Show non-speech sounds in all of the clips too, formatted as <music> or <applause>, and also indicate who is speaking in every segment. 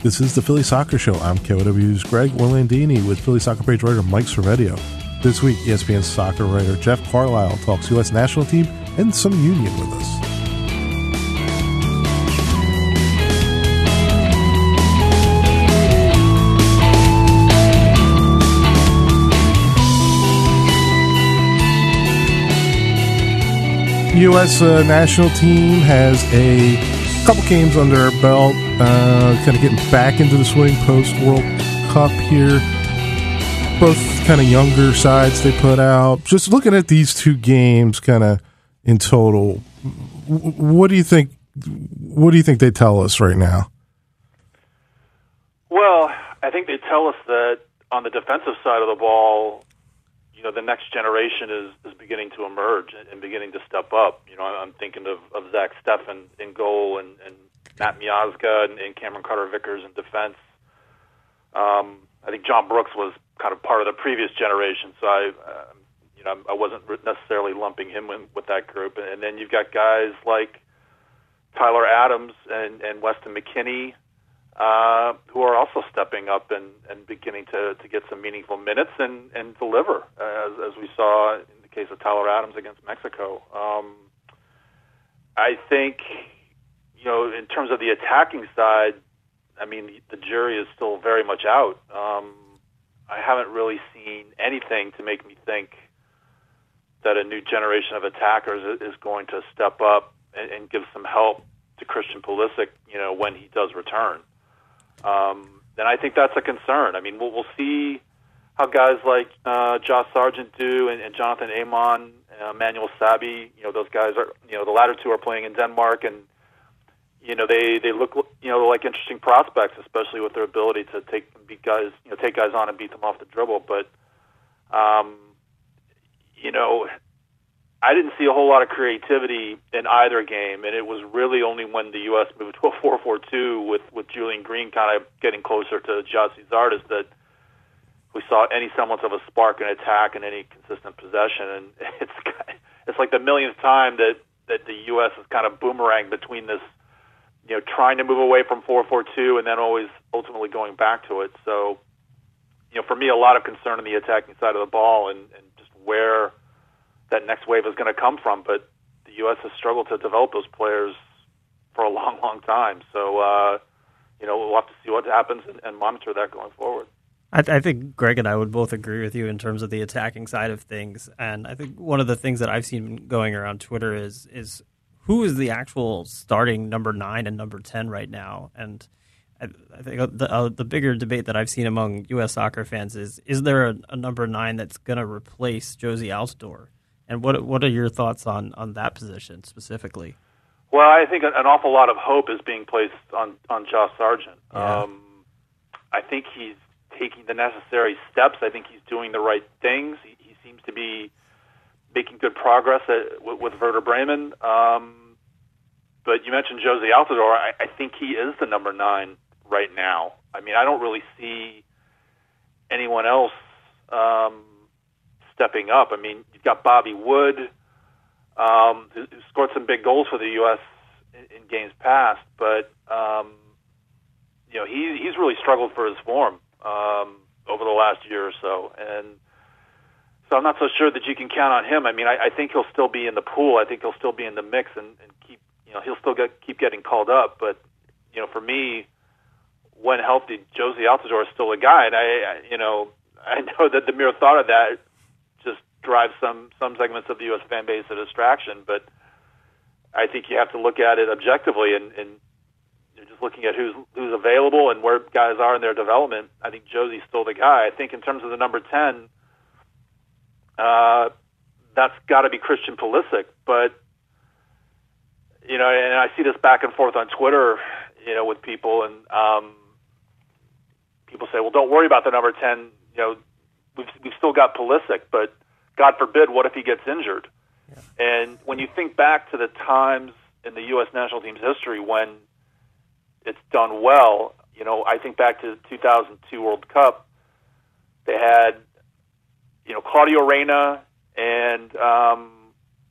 Speaker 1: This is the Philly Soccer Show. I'm KYW's Greg Orlandini with Philly Soccer page writer Mike Servedio. This week, ESPN soccer writer Jeff Carlisle talks U.S. national team and some union with us. U.S. Uh, national team has a couple games under our belt, uh, kind of getting back into the swing post World Cup here. Both kind of younger sides they put out. Just looking at these two games, kind of in total, what do you think? What do you think they tell us right now?
Speaker 2: Well, I think they tell us that on the defensive side of the ball, you know, the next generation is, is beginning to emerge and, beginning to step up. You know, I'm thinking of, of Zach Steffen in goal and, and Matt Miazga and, and Cameron Carter Vickers in defense. Um, I think John Brooks was kind of part of the previous generation, so I, uh, you know, I wasn't necessarily lumping him in with that group. And then you've got guys like Tyler Adams and, and Weston McKennie uh, who are also stepping up and, and beginning to, to get some meaningful minutes and, and deliver, as, as we saw in the case of Tyler Adams against Mexico. Um, I think, you know, in terms of the attacking side, I mean, the jury is still very much out. Um, I haven't really seen anything to make me think that a new generation of attackers is going to step up and, and give some help to Christian Pulisic, you know, when he does return um, then I think that's a concern. I mean, we'll, we'll see how guys like uh, Josh Sargent do and, and Jonathan Amon, uh, Manuel Sabbi. You know, those guys are. You know, the latter two are playing in Denmark, and you know they they look you know like interesting prospects, especially with their ability to take beat guys you know take guys on and beat them off the dribble. But um, you know, I didn't see a whole lot of creativity in either game, and it was really only when the U.S. moved to a <laughs> 4-4-2 with with Julian Green kind of getting closer to Gyasi Zardes that we saw any semblance of a spark in attack and any consistent possession. And <laughs> it's it's like the millionth time that that the U.S. has kind of boomeranged between this, you know, trying to move away from 4-4-2 and then always ultimately going back to it. So, you know, for me, a lot of concern on the attacking side of the ball and, and just where that next wave is going to come from. But the U.S. has struggled to develop those players for a <laughs> long, long time. So, uh, you know, we'll have to see what happens and, and monitor that going forward.
Speaker 3: I, I, think Greg and I would both agree with you in terms of the attacking side of things. And I think one of the things that I've seen going around Twitter is is who is the actual starting number nine and number ten right now. And I, think the uh, the bigger debate that I've seen among U.S. soccer fans is is there a, a number nine that's going to replace Jozy Altidore? And what what are your thoughts on, on that position specifically?
Speaker 2: Well, I think an awful lot of hope is being placed on on Josh Sargent. Yeah. Um, I think he's taking the necessary steps. I think he's doing the right things. He, he seems to be making good progress at, with, with Werder Bremen. Um, but you mentioned Jozy Altidore. I, I think he is the number nine right now. I mean, I don't really see anyone else um, stepping up. I mean, you've got Bobby Wood, um, who, scored some big goals for the U.S. in, in games past, but um, you know he he's really struggled for his form um, over the last year or so, and so I'm not so sure that you can count on him. I mean, I, I think he'll still be in the pool. I think he'll still be in the mix and, and keep you know he'll still get keep getting called up. But you know, for me, when healthy, Jozy Altidore is still a guy, and I, I you know <laughs> I know that the mere thought of that drive some some segments of the U.S. fan base a distraction. But I think you have to look at it objectively and, and just looking at who's who's available and where guys are in their development. I think Jozy's still the guy. I think in terms of the number ten, uh, that's got to be Christian Pulisic. But you know, and I see this back and forth on Twitter, you know, with people, and um, people say, "Well, don't worry about the number ten. You know, we've we've still got Pulisic, but God forbid, what if he gets injured? Yeah. And when you think back to the times in the U.S. national team's history when it's done well, you know, I think back to the 2002 World Cup. They had, you know, Claudio Reyna and um,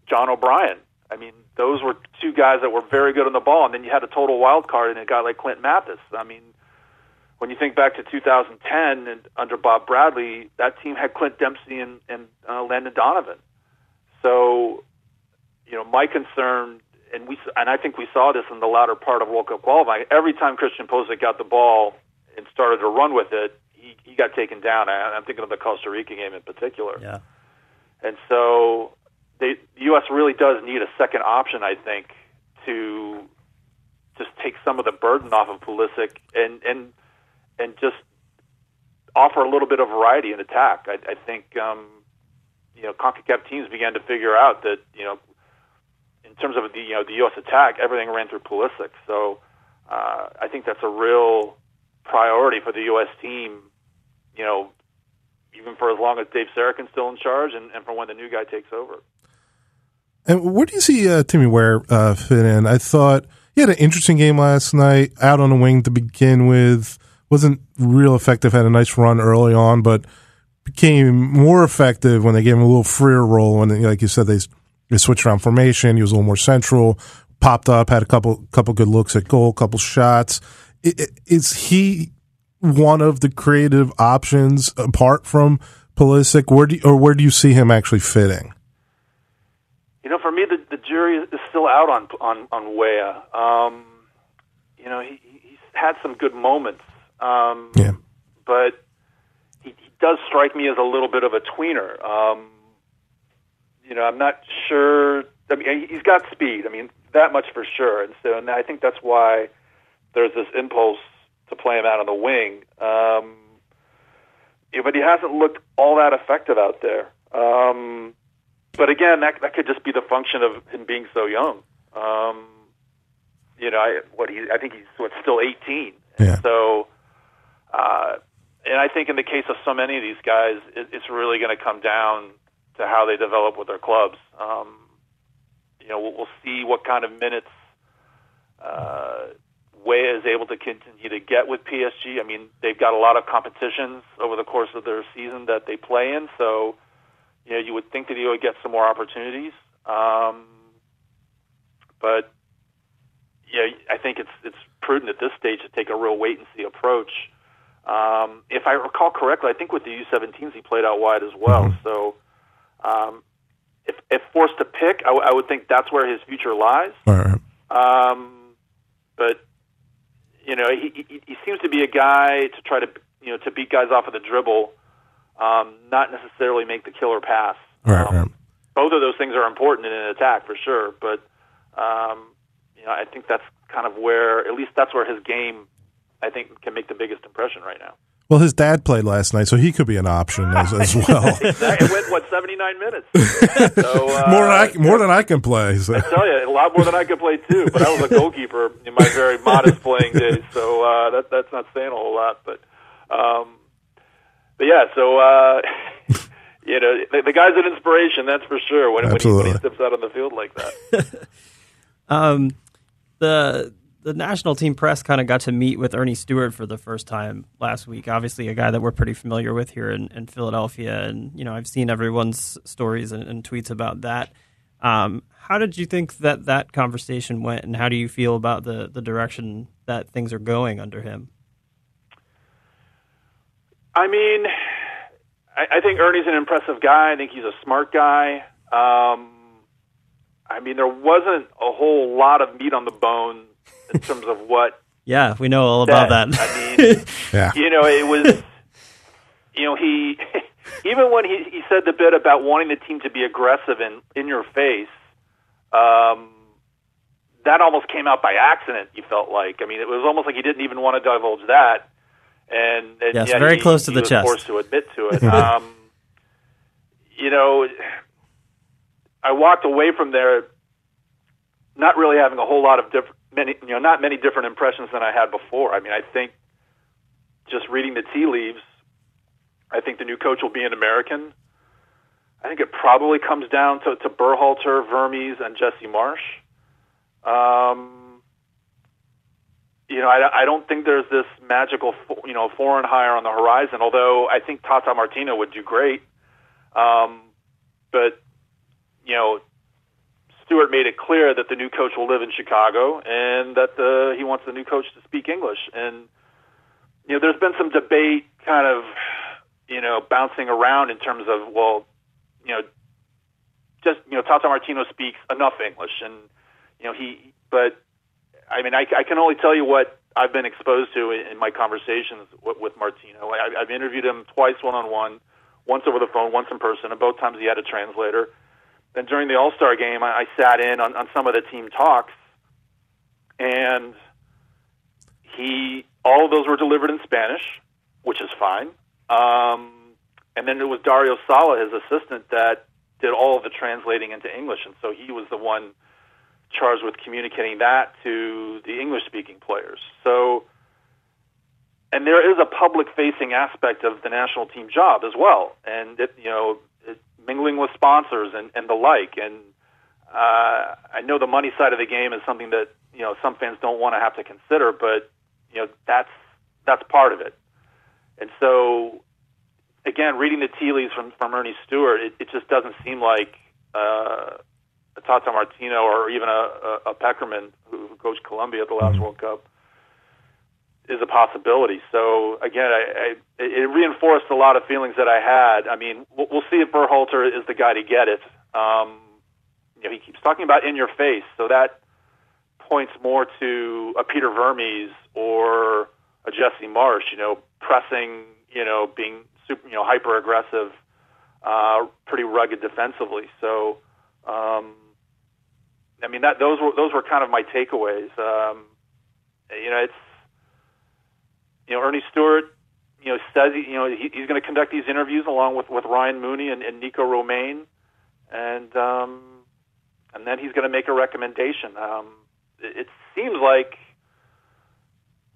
Speaker 2: John O'Brien. I mean, those were two guys that were very good on the ball, and then you had a total wild card and a guy like Clint Mathis. I mean, when you think back to 2010 and under Bob Bradley, that team had Clint Dempsey and, and uh, Landon Donovan. So, you know, my concern, and we and I think we saw this in the latter part of World Cup qualifying. Every time Christian Pulisic got the ball and started to run with it, he, he got taken down. I, I'm thinking of the Costa Rica game in particular.
Speaker 3: Yeah.
Speaker 2: And so, they, the U.S. really does need a second option, I think, to just take some of the burden off of Pulisic and and and just offer a little bit of variety in attack. I, I think um, you know Concacaf teams began to figure out that you know in terms of the you know the U.S. attack, everything ran through Pulisic. So uh, I think that's a real priority for the U.S. team. You know, even for as long as Dave Sarachan's still in charge, and, and for when the new guy takes over.
Speaker 1: And where do you see uh, Timmy Weah uh, fit in? I thought he had an interesting game last night, out on the wing to begin with. Wasn't real effective. Had a nice run early on, but became more effective when they gave him a little freer role. When, like you said, they they switched around formation. He was a little more central. Popped up, had a couple couple good looks at goal, couple shots. Is he one of the creative options apart from Pulisic? Where do you, or where do you see him actually fitting?
Speaker 2: You know, for me, the, the jury is still out on on on Weah. Um, you know, he, he's had some good moments, um,
Speaker 1: yeah.
Speaker 2: but he, he does strike me as a little bit of a tweener. Um, you know, I'm not sure. I mean, he's got speed. I mean, that much for sure. And so, and I think that's why there's this impulse to play him out on the wing. Um, yeah, but he hasn't looked all that effective out there. Um, but again, that that could just be the function of him being so young. Um, you know, I, what he I think he's what still 18.
Speaker 1: Yeah.
Speaker 2: So, uh, and I think in the case of so many of these guys, it, it's really going to come down to how they develop with their clubs. Um, you know, we'll, we'll see what kind of minutes uh, Weah is able to continue to get with PSG. I mean, they've got a lot of competitions over the course of their season that they play in, so you know, you would think that he would get some more opportunities. Um, but yeah, I think it's it's prudent at this stage to take a real wait and see approach. Um, if I recall correctly, I think with the U17s he played out wide as well.
Speaker 1: Mm-hmm.
Speaker 2: So, um, if, if forced to pick, I, w- I would think that's where his future lies.
Speaker 1: Right.
Speaker 2: Um, but you know, he, he he seems to be a guy to try to you know to beat guys off of the dribble, um, not necessarily make the killer pass.
Speaker 1: Right,
Speaker 2: um,
Speaker 1: right.
Speaker 2: Both of those things are important in an attack for sure, but um, you know, I think that's kind of where at least that's where his game, I think, can make the biggest impression right now.
Speaker 1: Well, his dad played last night, so he could be an option as, as <laughs> well.
Speaker 2: Exactly. It went what seventy nine minutes. So, uh, <laughs>
Speaker 1: more than I more than I can play. So.
Speaker 2: I tell you, a lot more than I can play too. But I was a goalkeeper in my very modest playing days, so uh, that that's not saying a whole lot. But um, but yeah, so uh, <laughs> you know, the, the guy's an inspiration, that's for sure. When, when he, when he
Speaker 1: Absolutely.
Speaker 2: steps out on the field like that.
Speaker 3: Um, the the national team press kind of got to meet with Ernie Stewart for the first time last week. Obviously, a guy that we're pretty familiar with here in, in Philadelphia, and you know I've seen everyone's stories and, and tweets about that. Um, how did you think that that conversation went, and how do you feel about the the direction that things are going under him?
Speaker 2: I mean, I, I think Ernie's an impressive guy. I think he's a smart guy. Um, I mean, there wasn't a whole lot of meat on the bone in terms of what
Speaker 3: Yeah, we know all about
Speaker 2: that.
Speaker 3: that.
Speaker 2: I mean, <laughs>
Speaker 1: Yeah.
Speaker 2: you know, it was, you know, he <laughs> even when he he said the bit about wanting the team to be aggressive and in your face, um, that almost came out by accident. You felt like, I mean, it was almost like he didn't even want to divulge that, and, and
Speaker 3: Yes,
Speaker 2: yet
Speaker 3: very
Speaker 2: he-
Speaker 3: close to
Speaker 2: he
Speaker 3: the
Speaker 2: was
Speaker 3: chest.
Speaker 2: Forced to admit to it. <laughs> um, you know, I walked away from there not really having a whole lot of different many you know not many different impressions than I had before. I mean, I think just reading the tea leaves, I think the new coach will be an American. I think it probably comes down to, to Berhalter, Vermes, and Jesse Marsch. Um, you know, I, I don't think there's this magical, you know, foreign hire on the horizon. Although I think Tata Martino would do great, um, but you know, Stewart made it clear that the new coach will live in Chicago and that the, he wants the new coach to speak English. And you know, there's been some debate, kind of, you know, bouncing around in terms of, well, you know, just you know, Tata Martino speaks enough English, and you know, he. But I mean, I, I can only tell you what I've been exposed to in, in my conversations with, with Martino. I, I've interviewed him twice one on one, once over the phone, once in person, and both times he had a translator. Then during the All Star game, I, I sat in on, on some of the team talks, and he all of those were delivered in Spanish, which is fine. Um, and then it was Dario Sala, his assistant, that did all of the translating into English, and so he was the one charged with communicating that to the English speaking players. So, and there is a public facing aspect of the national team job as well, and it, you know, mingling with sponsors and, and the like. And uh, I know the money side of the game is something that you know some fans don't want to have to consider, but you know that's that's part of it. And so, again, reading the tea leaves from from Ernie Stewart, it, it just doesn't seem like. Uh, a Tata Martino or even a, a, a Pekerman who, who coached Colombia at the last World Cup is a possibility. So again, I, I, it reinforced a lot of feelings that I had. I mean, we'll, see if Berhalter is the guy to get it. Um, you know, he keeps talking about in your face, so that points more to a Peter Vermes or a Jesse Marsch. You know, pressing, you know, being super, you know, hyper aggressive, uh, pretty rugged defensively. So. Um, I mean that those were those were kind of my takeaways. Um, you know, it's you know Ernie Stewart. You know, says he, you know he, he's going to conduct these interviews along with with Ryan Mooney and, and Nico Romeijn, and um, and then he's going to make a recommendation. Um, it, it seems like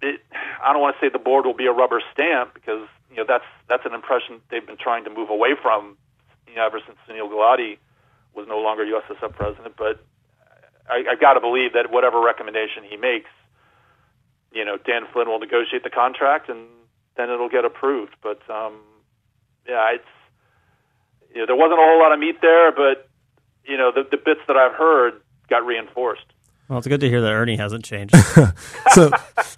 Speaker 2: it. I don't want to say the board will be a rubber stamp because you know that's that's an impression they've been trying to move away from. You know, ever since Sunil Gulati was no longer USSF president, but I, I got to believe that whatever recommendation he makes, you know, Dan Flynn will negotiate the contract and then it'll get approved. But um, yeah, it's you know, there wasn't a whole lot of meat there, but you know, the, the bits that I've heard got reinforced.
Speaker 3: Well, it's good to hear that Ernie hasn't changed. <laughs>
Speaker 1: so,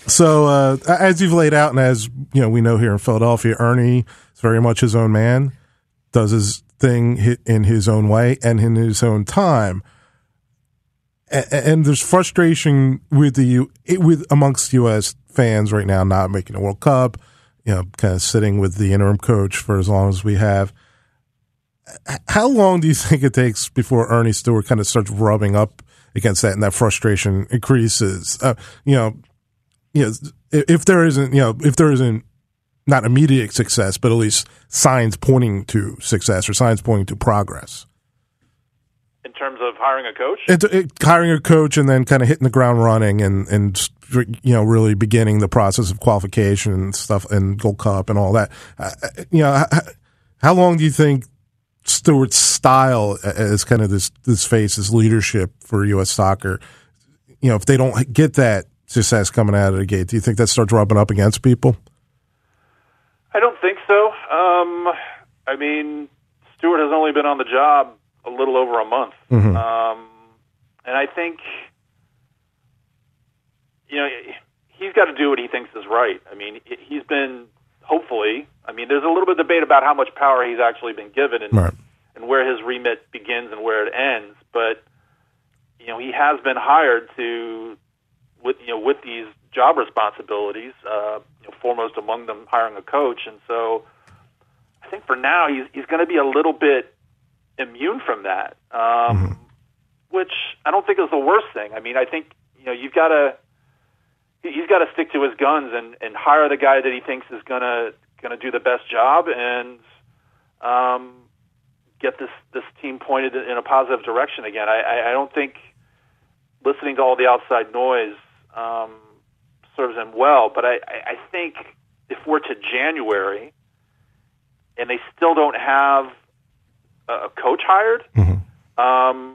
Speaker 1: so uh, as you've laid out, and as you know, we know here in Philadelphia, Ernie is very much his own man, does his thing in his own way and in his own time and there's frustration with the with amongst U.S. fans right now not making a World Cup. You know, kind of sitting with the interim coach for as long as we have. How long do you <laughs> think it takes before Ernie Stewart kind of starts rubbing up against that, and that frustration increases? Uh, you know, you know, if there isn't, you know, if there isn't not immediate success, but at least signs pointing to success or signs pointing to progress
Speaker 2: in terms of hiring a coach?
Speaker 1: It, it, hiring a coach and then kind of hitting the ground running and and you know really beginning the process of qualification and stuff and Gold Cup and all that. Uh, you know, how, how, long do you think Stewart's style as kind of this this face, his leadership for U.S. soccer? You know, if they don't get that success coming out of the gate, do you think that starts rubbing up against people?
Speaker 2: I don't think so. Um, I mean, Stewart has only been on the job a little over a month. Mm-hmm. Um, and I think, you know, he's got to do what he thinks is right. I mean, he's been, hopefully, I mean, there's a little bit of debate about how much power he's actually been given and, right. and where his remit begins and where it ends. But, you know, he has been hired to, with, you know, with these job responsibilities, uh, you know, foremost among them hiring a coach. And so I think for now he's, he's going to be a little bit immune from that, um, mm-hmm. which I don't think is the worst thing. I mean, I think you know you've got to he's got to stick to his guns and and hire the guy that he thinks is gonna gonna do the best job and um, get this this team pointed in a positive direction again. I, I, I don't think listening to all the outside noise um, serves him well, but I, I think if we're to January and they still don't have a coach hired, mm-hmm. um,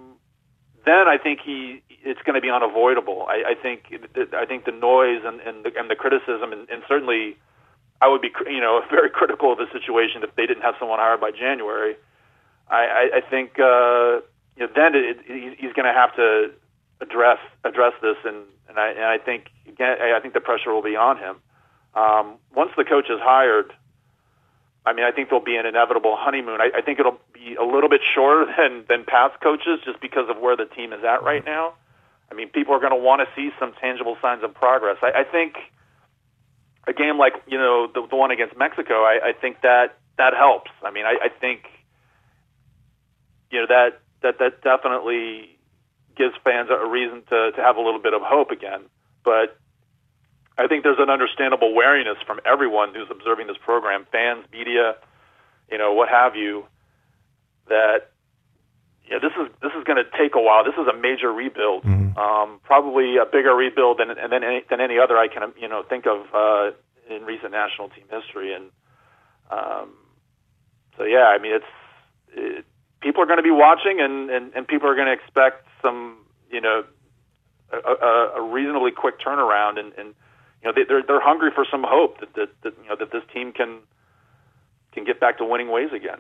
Speaker 2: then I think he it's going to be unavoidable. I, I think I think the noise and and the, and the criticism and, and certainly I would be you know <laughs> very critical of the situation if they didn't have someone hired by January. I, I, I think uh, you know, then it, it, he's going to have to address address this, and and I and I think again I think the pressure will be on him. Um, once the coach is hired, I mean, I think there'll be an inevitable honeymoon. I, I think it'll be a little bit shorter <laughs> than than past coaches, just because of where the team is at right now. I mean, people are going to want to see some tangible signs of progress. I, I think a game like you know the, the one against Mexico, I, I think that that helps. I mean, I, I think you know that that that definitely gives fans a reason to to have a little bit of hope again. But I think there's an understandable wariness from everyone who's observing this program, fans, media, you know, what have you, that you know, this is this is going to take a while. This is a major rebuild, mm-hmm. um, probably a bigger rebuild than than any, than any other I can you know think of uh, in recent national team history. And um, so, yeah, I mean, it's it, people are going to be watching, and, and and people are going to expect some you know a, a, a reasonably quick turnaround, and, and you know they, they're they're hungry for some hope that, that that you know that this team can can get back to winning ways again.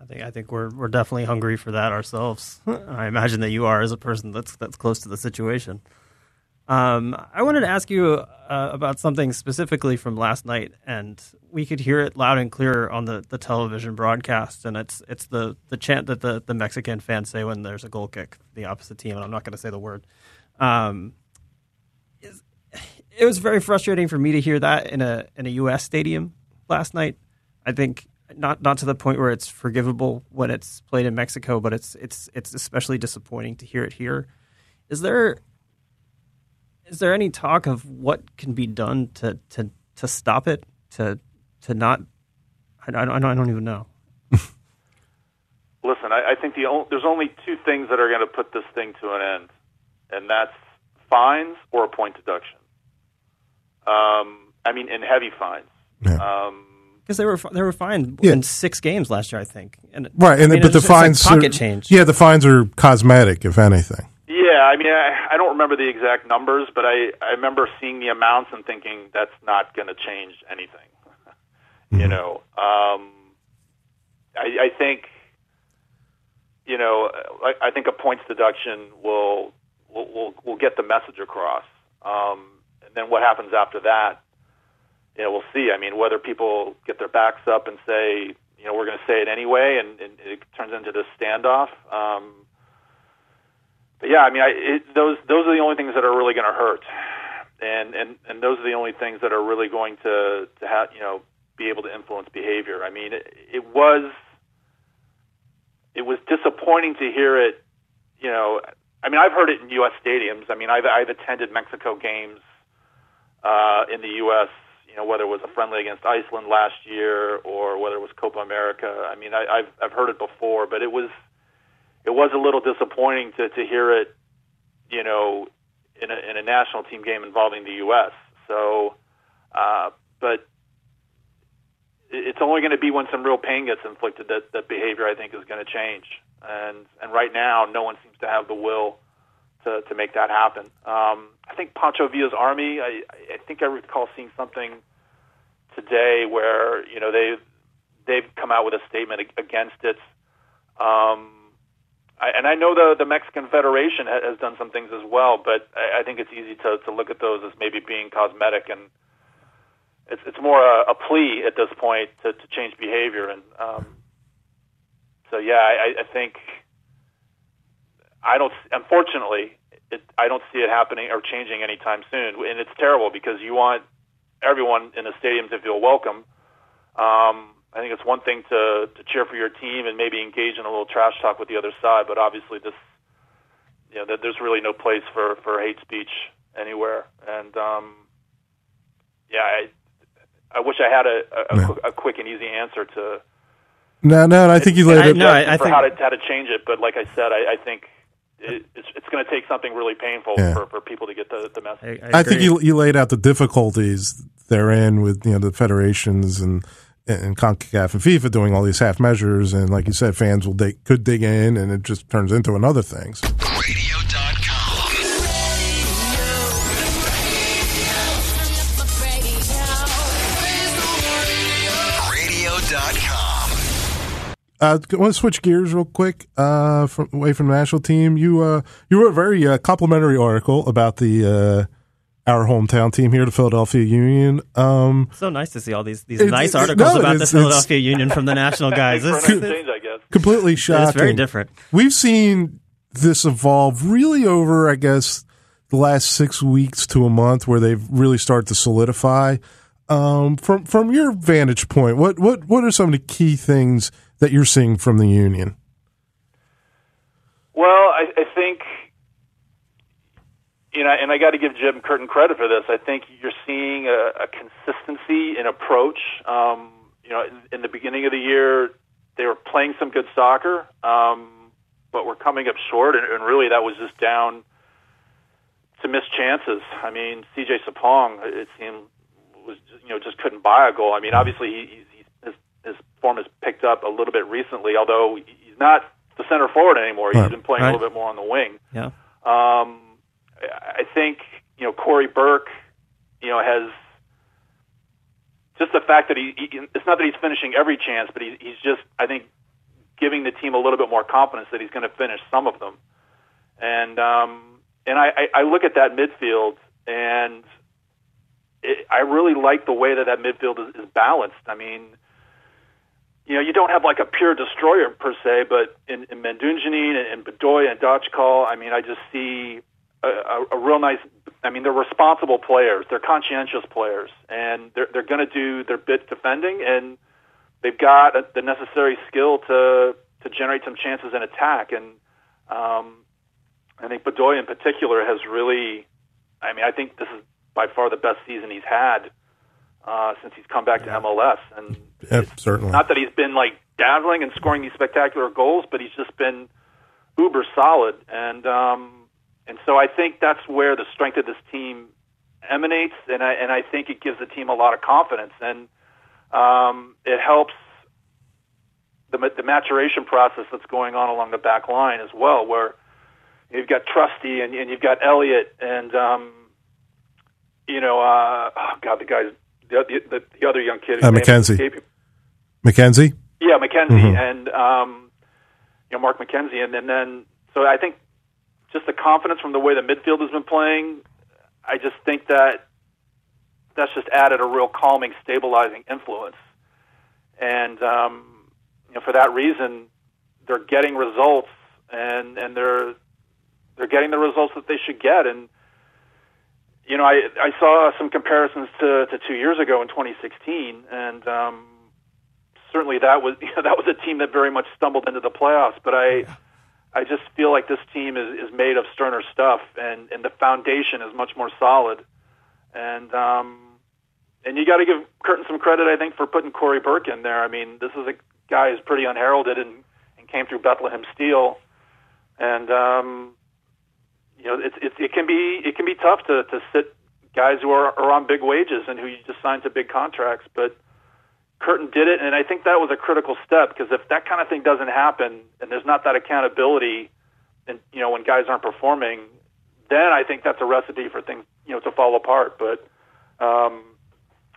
Speaker 3: I think I think we're we're definitely hungry for that ourselves. <laughs> I imagine that you are as a person that's that's close to the situation. Um, I wanted to ask you uh, about something specifically from last night, and we could hear it loud and clear on the, the television broadcast. And it's it's the, the chant that the, the Mexican fans say when there's a goal kick, the opposite team. And I'm not going to say the word. Um, it was very frustrating for me to hear that in a in a U.S. stadium last night. I think not not to the point where it's forgivable when it's played in Mexico, but it's it's it's especially disappointing to hear it here. Is there is there any talk of what can be done to to to stop it? To to not? I, I don't I don't even know. <laughs>
Speaker 2: Listen, I, I think the only, there's only two things that are going to put this thing to an end, and that's fines or a point deduction. Um, I mean, in heavy fines.
Speaker 1: Yeah.
Speaker 2: Um,
Speaker 3: because they were they were fined yeah. in six games last year, I think.
Speaker 1: And right, and I mean, but the fines
Speaker 3: like pocket are, change.
Speaker 1: Yeah, the fines are cosmetic, if anything.
Speaker 2: Yeah, I mean, I, I don't remember the exact numbers, but I I remember seeing the amounts and thinking that's not going to change anything. <laughs> mm-hmm. You know, um, I, I think you know, I, I think a points deduction will will will, will get the message across. Um, and then what happens after that? you know, we'll see. I mean, whether people get their backs up and say, you know, we're going to say it anyway, and, and it turns into this standoff. Um, but yeah, I mean, I, it, those those are the only things that are really going to hurt, and and and those are the only things that are really going to to have you know be able to influence behavior. I mean, it, it was it was disappointing to hear it. You know, I mean, I've heard it in U.S. stadiums. I mean, I've I've attended Mexico games uh, in the U.S you know, whether it was a friendly against Iceland last year or whether it was Copa America. I mean, I, I've I've heard it before, but it was it was a little disappointing to to hear it, you know, in a in a national team game involving the U.S. So, uh, but it's only going to be when some real pain gets inflicted that that behavior I think is going to change. And and right now, no one seems to have the will to to make that happen. Um, I think Pancho Villa's army. I, I think I recall seeing something today where you know they they've come out with a statement against it. Um, I, and I know the the Mexican Federation has done some things as well, but I, I think it's easy to to look at those as maybe being cosmetic and. It's, it's more a, a plea at this point to, to change behavior, and um, so yeah, I, I think I don't. Unfortunately, it, I don't see it happening or changing anytime soon. And it's terrible because you want everyone in the stadium to feel welcome. Um, I think it's one thing to to cheer for your team and maybe engage in a little trash talk with the other side, but obviously this, you know, there's really no place for for hate speech anywhere. And um, yeah, I I wish I had a a, a, a quick and easy answer to.
Speaker 1: No, no, I think you laid it.
Speaker 3: No, I, I think
Speaker 2: how to how to change it, but like I said, I, I think it, it's, it's going to take something really painful yeah. for, for people to get the, the message.
Speaker 1: I, I, I think you you laid out the difficulties therein with you know the federations and and CONCACAF and FIFA doing all these half measures, and like you said, fans will dig, could dig in, and it just turns into another thing. Uh, I want to switch gears real quick uh, from, away from the national team. You uh, you wrote a very uh, complimentary article about the uh, our hometown team here, the Philadelphia Union. Um,
Speaker 3: so nice to see all these these
Speaker 1: It-
Speaker 3: nice
Speaker 1: it-
Speaker 3: articles
Speaker 1: no,
Speaker 3: about the Philadelphia Union from the national guys.
Speaker 2: For
Speaker 3: It's,
Speaker 2: nice change, I guess.
Speaker 1: completely shocking.
Speaker 3: it's very different.
Speaker 1: We've seen this evolve really over, I guess, the last six weeks to a month, where they've really started to solidify. Um, from from your vantage point, what what what are some of the key things that you're seeing from the Union?
Speaker 2: Well, I, I think, you know, and I got to give Jim Curtin credit for this. I think you're seeing a, a consistency in approach. Um, you know, in, in the beginning of the year, they were playing some good soccer, um, but were coming up short, and, and really that was just down to missed chances. I mean, C.J. Sapong, it seemed, was you know just couldn't buy a goal. I mean, obviously he, he, his form has picked up a little bit recently, although he's not the center forward anymore. He's
Speaker 1: Right.
Speaker 2: been playing
Speaker 3: Right.
Speaker 2: a little bit more on the wing.
Speaker 3: Yeah.
Speaker 2: Um, I think you know Corey Burke, you know, has just the fact that he, he it's not that he's finishing every chance, but he, he's just I think giving the team a little bit more confidence that he's going to finish some of them. And um, and I, I, I look at that midfield and it, I really like the way that that midfield is, is balanced. I mean, you know, you don't have like a pure destroyer per se, but in, in Medunjanin and, and Bedoya and Dockal, I mean, I just see a, a, a real nice. I mean, they're responsible players. They're conscientious players, and they're they're going to do their bit defending, and they've got a, the necessary skill to to generate some chances in attack. And um, I think Bedoya in particular has really. I mean, I think this is by far the best season he's had uh, since he's come back to MLS, and
Speaker 1: Yeah, certainly.
Speaker 2: not that he's been like dazzling and scoring these spectacular goals, but he's just been uber solid. And um, and so I think that's where the strength of this team emanates, and I and I think it gives the team a lot of confidence, and um, it helps the the maturation process that's going on along the back line as well, where you've got Trusty and, and you've got Elliott and um, you know uh, oh God the guys the, the, the other young kid
Speaker 1: Uh,
Speaker 2: name is
Speaker 1: McKenzie.
Speaker 2: escaping-
Speaker 1: McKenzie.
Speaker 2: yeah, McKenzie
Speaker 1: Mhm.
Speaker 2: and um, you know Mark McKenzie, and, and then so I think just the confidence from the way the midfield has been playing. I just think that that's just added a real calming, stabilizing influence, and um, you know for that reason they're getting results, and and they're they're getting the results that they should get, and you know I I saw some comparisons to to two years ago in 2016, and um, certainly that was you <laughs> know, that was a team that very much stumbled into the playoffs. But I I just feel like this team is, is made of sterner stuff, and and the foundation is much more solid. And um, and you got to give Curtin some credit, I think, for putting Corey Burke in there. I mean, this is a guy who's pretty unheralded and and came through Bethlehem Steel, and um, you know it's, it's it can be it can be tough to to sit guys who are, are on big wages and who you just signed to big contracts, but Curtin did it, and I think that was a critical step because if that kind of thing doesn't happen and there's not that accountability, and you know when guys aren't performing, then I think that's a recipe for things you know to fall apart. But um,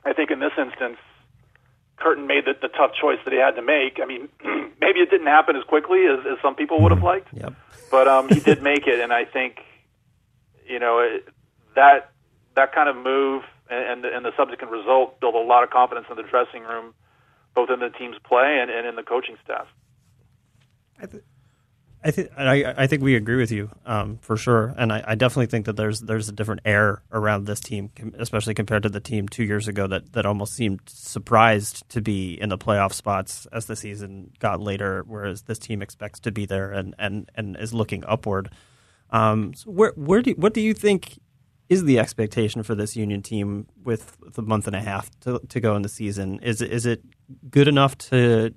Speaker 2: I think in this instance, Curtin made the, the tough choice that he had to make. I mean, <clears throat> maybe it didn't happen as quickly as, as some people would have liked,
Speaker 3: Yep.
Speaker 2: but um, he <laughs> did make it, and I think you know it, that that kind of move and, and, the, subsequent result built a lot of confidence in the dressing room, both in the team's play and, and in the coaching staff.
Speaker 3: I think I, I think we agree with you um, for sure, and I, I definitely think that there's there's a different air around this team, especially compared to the team two years ago that, that almost seemed surprised to be in the playoff spots as the season got later, whereas this team expects to be there and, and, and is looking upward. Um, so where where do what do you think is the expectation for this Union team with the month and a half to, to go in the season? Is it, is it good enough to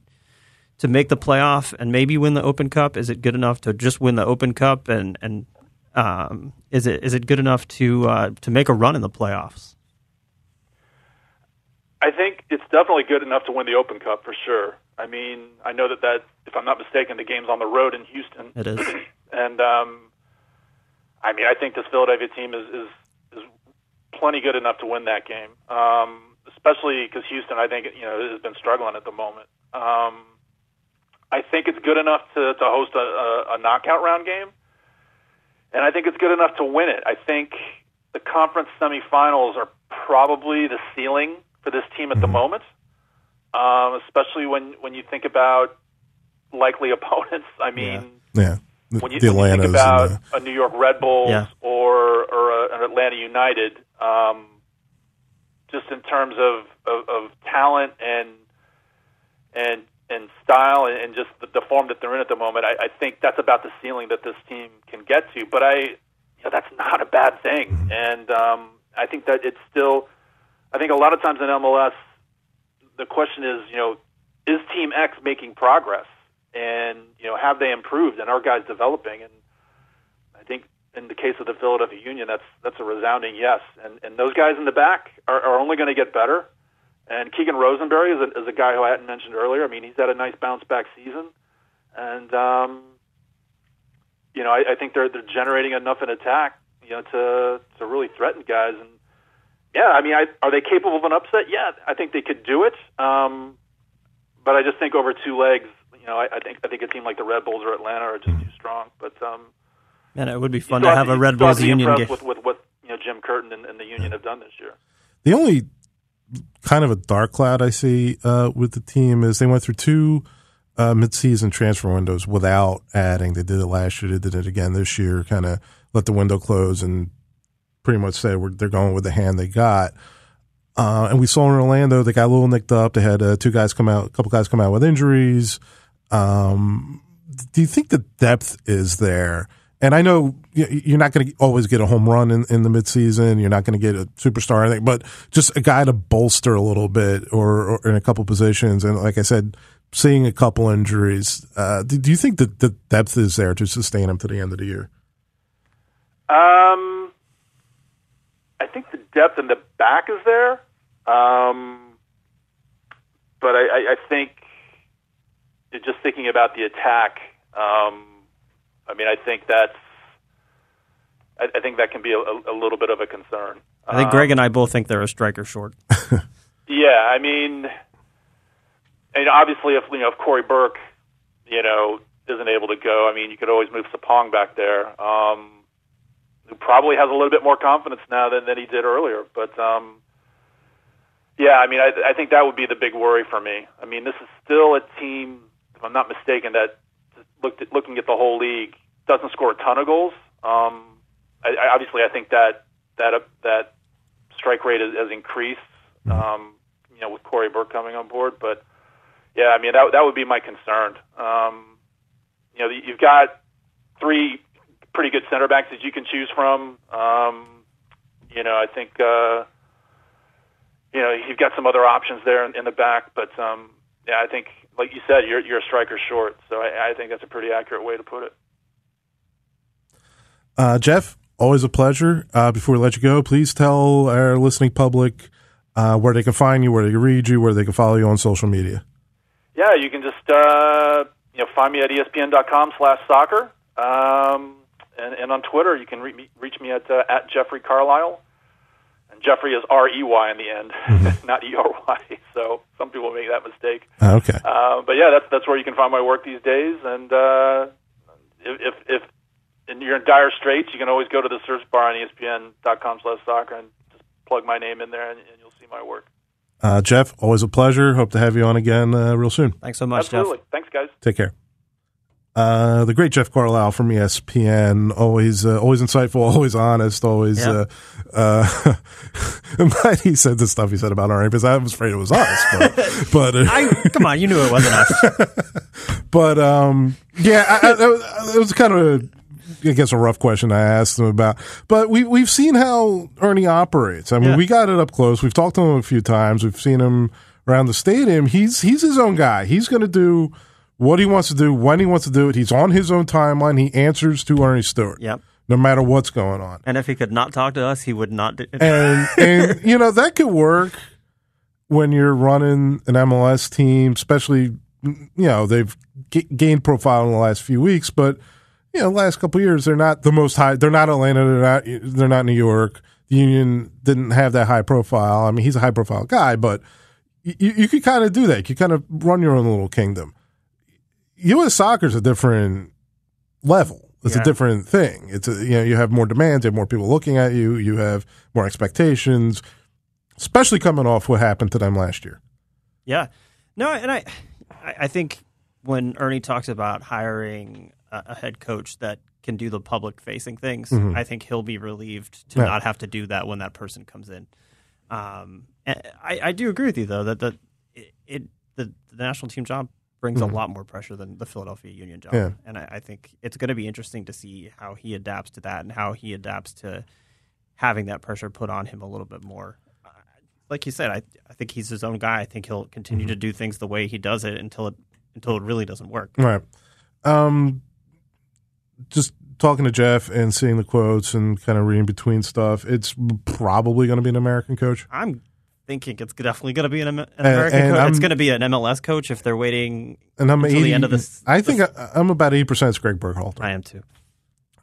Speaker 3: to make the playoff and maybe win the Open Cup? Is it good enough to just win the Open Cup and and um, is it is it good enough to uh, to make a run in the playoffs?
Speaker 2: I think it's definitely good enough to win the Open Cup for sure. I mean, I know that that if I'm not mistaken, the game's on the road in Houston.
Speaker 3: It is. <clears throat>
Speaker 2: and um, I mean, I think this Philadelphia team is is, is plenty good enough to win that game. Um, especially because Houston, I think, you know, has been struggling at the moment. Um, I think it's good enough to, to host a, a, a knockout round game, and I think it's good enough to win it. I think the conference semifinals are probably the ceiling for this team at the moment, um, especially when when you think about likely <laughs> opponents. I mean,
Speaker 1: Yeah. The,
Speaker 2: when you,
Speaker 1: the
Speaker 2: when you think about
Speaker 1: the,
Speaker 2: a New York Red Bulls
Speaker 3: Yeah.
Speaker 2: or or a, an Atlanta United, um, just in terms of, of, of talent and and and style and, and just the, the form that they're in at the moment, I, I think that's about the ceiling that this team can get to. But I, you know, that's not a bad thing, and um, I think that it's still. I think a lot of times in MLS, the question is, you know, is Team X making progress, and you know, have they improved, and are guys developing? And I think in the case of the Philadelphia Union, that's that's a resounding yes. And and those guys in the back are, are only going to get better. And Keegan Rosenberry is a, is a guy who I hadn't mentioned earlier. I mean, he's had a nice bounce back season, and um, you know, I, I think they're they're generating enough in attack, you know, to to really threaten guys. And yeah, I mean, I, are they capable of an upset? Yeah, I think they could do it. Um, but I just think over two legs, you know, I, I think I think a team like the Red Bulls or Atlanta are just too strong. But um,
Speaker 3: And it would be fun to have a Red Bulls Union game.
Speaker 2: with, with what you know Jim Curtin and, and the Union have done this year.
Speaker 1: the only kind of a dark cloud I see uh, with the team is they went through two uh, midseason transfer windows without adding. They did it last year. They did it again this year. Kind of let the window close and pretty much say we're, they're going with the hand they got. Uh, and we saw in Orlando they got a little nicked up. They had uh, two guys come out, a couple guys come out with injuries. Um, do you think the depth is there? And I know you're not going to always get a home run in, in the midseason. You're not going to get a superstar or anything, but just a guy to bolster a little bit or, or in a couple positions. And like I said, seeing a couple injuries, uh, do, do you think that the depth is there to sustain him to the end of the year?
Speaker 2: Um, I think the depth in the back is there, um, but I, I, I think just thinking about the attack. Um, I mean, I think that's. I, I think that can be a, a little bit of a concern.
Speaker 3: I think Greg and I both think they're a striker short. <laughs>
Speaker 2: Yeah, I mean, and obviously, if you know, if Corey Burke, you know, isn't able to go, I mean, you could always move Sapong back there, um, who probably has a little bit more confidence now than, than he did earlier. But um, yeah, I mean, I, I think that would be the big worry for me. I mean, this is still a team, if I'm not mistaken, that looked at, looking at the whole league doesn't score a ton of goals. Um, I, I, obviously, I think that that uh, that strike rate has, has increased. Um, you know, with Corey Burke coming on board, but yeah, I mean that that would be my concern. Um, you know, you've got three pretty good center backs that you can choose from. Um, you know, I think uh, you know you've got some other options there in, in the back, but um, yeah, I think like you said, you're you're a striker short, so I, I think that's a pretty accurate way to put it.
Speaker 1: Uh, Jeff, always a pleasure. Uh, before we let you go, please tell our listening public uh, where they can find you, where they can read you, where they can follow you on social media.
Speaker 2: Yeah, you can just uh, you know find me at espn.com slash soccer, um, and, and on Twitter you can re- reach me at uh, at Jeffrey Carlisle, and Jeffrey is R E Y in the end, <laughs> not E R Y. So some people make that mistake.
Speaker 1: Uh, okay.
Speaker 2: Uh, but yeah, that's that's where you can find my work these days. And uh, if if, if and you're in dire straits, you can always go to the search bar on ESPN.com slash soccer and just plug my name in there, and, and you'll see my work.
Speaker 1: Uh, Jeff, always a pleasure. Hope to have you on again uh, real soon.
Speaker 3: Thanks so much,
Speaker 2: Absolutely.
Speaker 3: Jeff.
Speaker 2: Thanks, guys.
Speaker 1: Take care. Uh, the great Jeff Carlisle from ESPN, always, uh, always insightful, <laughs> always honest, always,
Speaker 3: Yeah.
Speaker 1: uh, uh, <laughs> I'm glad he said the stuff he said about Arnie because I was afraid it was us, but, <laughs> but, uh,
Speaker 3: I, come on, you knew it wasn't us.
Speaker 1: but, um, yeah, I, I, it was kind of, a, I guess, a rough question I asked him about, but we, we've seen how Ernie operates. I mean,
Speaker 3: Yeah.
Speaker 1: we got it up close. We've talked to him a few times. We've seen him around the stadium. He's, he's his own guy. He's going to do, what he wants to do, when he wants to do it. He's on his own timeline. He answers to Ernie Stewart.
Speaker 3: Yep.
Speaker 1: No matter what's going on.
Speaker 3: And if he could not talk to us, he would not do it.
Speaker 1: And and <laughs> you know, that could work when you're running an MLS team, especially you know, they've g- gained profile in the last few weeks, but you know, last couple of years they're not the most high they're not Atlanta, they're not they're not New York. The Union didn't have that high profile. I mean, he's a high profile guy, but you, you could kind of do that. You could kind of run your own little kingdom. U.S. soccer's a different level. It's
Speaker 3: Yeah.
Speaker 1: a different thing. It's a, you know you have more demands, you have more people looking at you, you have more expectations, especially coming off what happened to them last year.
Speaker 3: Yeah, no, and I, I think when Ernie talks about hiring a, head coach that can do the public facing things, I think he'll be relieved to
Speaker 1: Yeah.
Speaker 3: not have to do that when that person comes in. Um, I, I do agree with you though that the it, it the, the national team job brings a lot more pressure than the Philadelphia Union job,
Speaker 1: Yeah.
Speaker 3: and I, I think it's going to be interesting to see how he adapts to that and how he adapts to having that pressure put on him a little bit more. Like you said, I I think he's his own guy. I think he'll continue to do things the way he does it until it until it really doesn't work.
Speaker 1: Right. Um, just talking to Jeff and seeing the quotes and kind of reading between stuff. It's probably going to be an American coach.
Speaker 3: I'm thinking it's definitely going to be an, an American
Speaker 1: and
Speaker 3: coach.
Speaker 1: I'm-
Speaker 3: It's going to be an MLS coach if they're waiting.
Speaker 1: And I'm
Speaker 3: Until
Speaker 1: 80,
Speaker 3: the end of this-
Speaker 1: I think I, I'm about eighty percent. It's Greg Berhalter.
Speaker 3: I am too.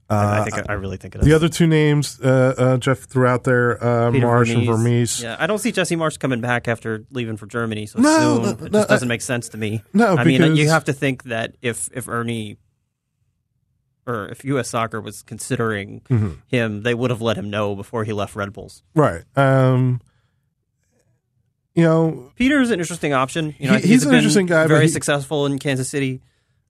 Speaker 3: I, I think I, really think it is.
Speaker 1: Uh, The other two names uh, uh, Jeff threw out there, uh, Marsch and
Speaker 3: Vermes.
Speaker 1: Vermes.
Speaker 3: Yeah, I don't see Jesse Marsch coming back after leaving for Germany so
Speaker 1: No,
Speaker 3: soon.
Speaker 1: no,
Speaker 3: it
Speaker 1: no,
Speaker 3: just doesn't make sense to me.
Speaker 1: No,
Speaker 3: I mean, you have to think that if if Ernie or if U.S. Soccer was considering
Speaker 1: Mm-hmm.
Speaker 3: him, they would have let him know before he left Red Bulls.
Speaker 1: right. Um, you know,
Speaker 3: Peter's an interesting option. You know,
Speaker 1: He-
Speaker 3: think
Speaker 1: he's an interesting guy,
Speaker 3: Very
Speaker 1: he-
Speaker 3: successful in Kansas City.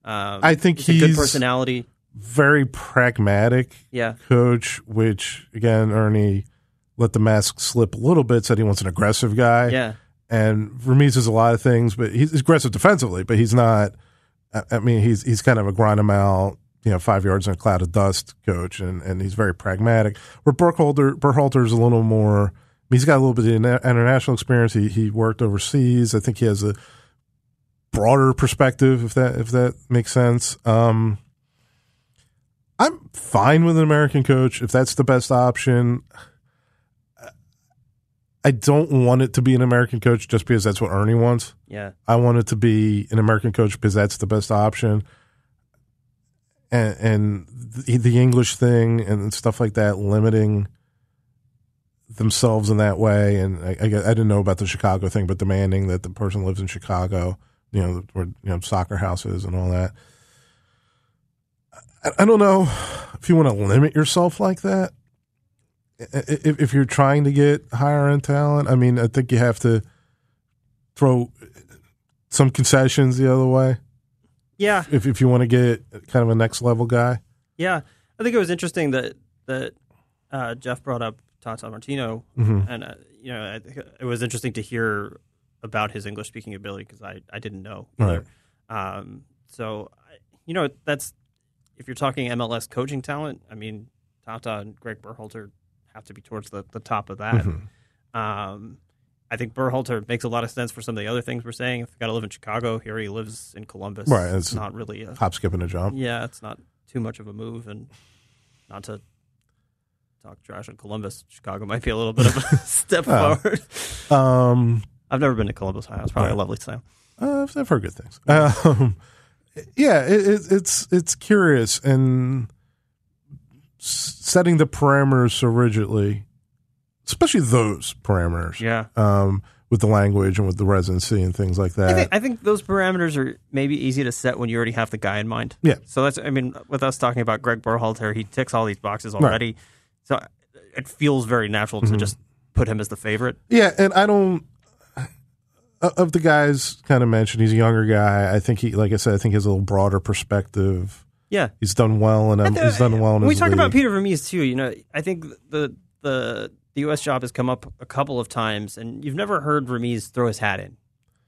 Speaker 3: Um,
Speaker 1: I think
Speaker 3: he's a good personality.
Speaker 1: very pragmatic
Speaker 3: Yeah,
Speaker 1: coach. Which again, Ernie let the mask slip a little bit. Said he wants an aggressive guy.
Speaker 3: yeah.
Speaker 1: and Vermes is a lot of things, but he's aggressive defensively, but he's not. I mean, he's he's kind of a grind him out, you know, five yards in a cloud of dust coach, and, and he's very pragmatic. Where Burkholder Berhalter's a little more. He's got a little bit of international experience. He he worked overseas. I think he has a broader perspective, if that if that makes sense. Um, I'm fine with an American coach if that's the best option. I don't want it to be an American coach just because that's what Ernie wants.
Speaker 3: Yeah,
Speaker 1: I want it to be an American coach because that's the best option. And, and the, the English thing and stuff like that, limiting themselves in that way. And I, I, I didn't know about the Chicago thing, but demanding that the person lives in Chicago, you know, where you know soccer houses and all that. I, I don't know if you want to limit yourself like that. If, if you're trying to get higher end talent, I mean, I think you have to throw some concessions the other way
Speaker 3: yeah,
Speaker 1: if if you want to get kind of a next level guy.
Speaker 3: yeah. I think it was interesting that that uh, Jeff brought up Tata Martino,
Speaker 1: Mm-hmm.
Speaker 3: and uh, you know, I it was interesting to hear about his English speaking ability because I I didn't know. either. Um, so you know, that's if you're talking MLS coaching talent. I mean, Tata and Greg Berhalter have to be towards the, the top of that.
Speaker 1: Mm-hmm.
Speaker 3: Um, I think Berhalter makes a lot of sense for some of the other things we're saying. If you got to live in Chicago, here he lives in Columbus.
Speaker 1: Right,
Speaker 3: It's
Speaker 1: it's-
Speaker 3: not really a
Speaker 1: Hop, skip, and a jump.
Speaker 3: yeah, it's not too much of a move, and not to talk trash on Columbus. Chicago might be a little bit of a <laughs> step
Speaker 1: Oh.
Speaker 3: forward.
Speaker 1: Um,
Speaker 3: I've never been to Columbus, Ohio. It's probably
Speaker 1: Right.
Speaker 3: a lovely town.
Speaker 1: uh, I've heard good things. Um, yeah, it, it, it's it's curious and setting the parameters so rigidly, especially those parameters.
Speaker 3: Yeah.
Speaker 1: Um, with the language and with the residency and things like that.
Speaker 3: I think, I think those parameters are maybe easy to set when you already have the guy in mind.
Speaker 1: Yeah.
Speaker 3: So that's, I mean, with us talking about Greg Berhalter, he ticks all these boxes already. So it feels very natural
Speaker 1: Mm-hmm.
Speaker 3: to just put him as the favorite.
Speaker 1: Yeah, and I don't. Of the guys kind of mentioned, he's a younger guy. I think he, like I said, I think he has a little broader perspective.
Speaker 3: Yeah.
Speaker 1: He's done well, and he's done well. In
Speaker 3: we talk about. Peter Vermes too, you know, I think the the the U.S. job has come up a couple of times, and you've never heard Vermes throw his hat in.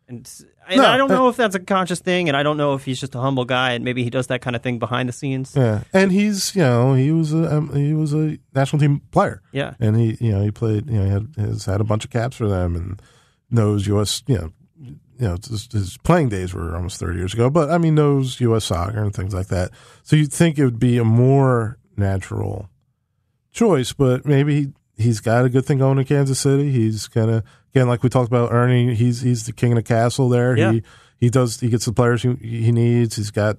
Speaker 3: And, and
Speaker 1: No,
Speaker 3: I don't
Speaker 1: uh,
Speaker 3: know if that's a conscious thing, and I don't know if he's just a humble guy, and maybe he does that kind of thing behind the scenes.
Speaker 1: Yeah, and he's you know he was a um, he was a national team player.
Speaker 3: Yeah.
Speaker 1: and he you know he played you know he had has had a bunch of caps for them and knows U.S. you know you know his, his playing days were almost thirty years ago, but I mean knows U.S. soccer and things like that. So you'd think it would be a more natural choice, but maybe he, he's got a good thing going in Kansas City. He's kind of again like we talked about Ernie. He's he's the king of the castle there.
Speaker 3: Yeah.
Speaker 1: He he does he gets the players he, he needs. He's got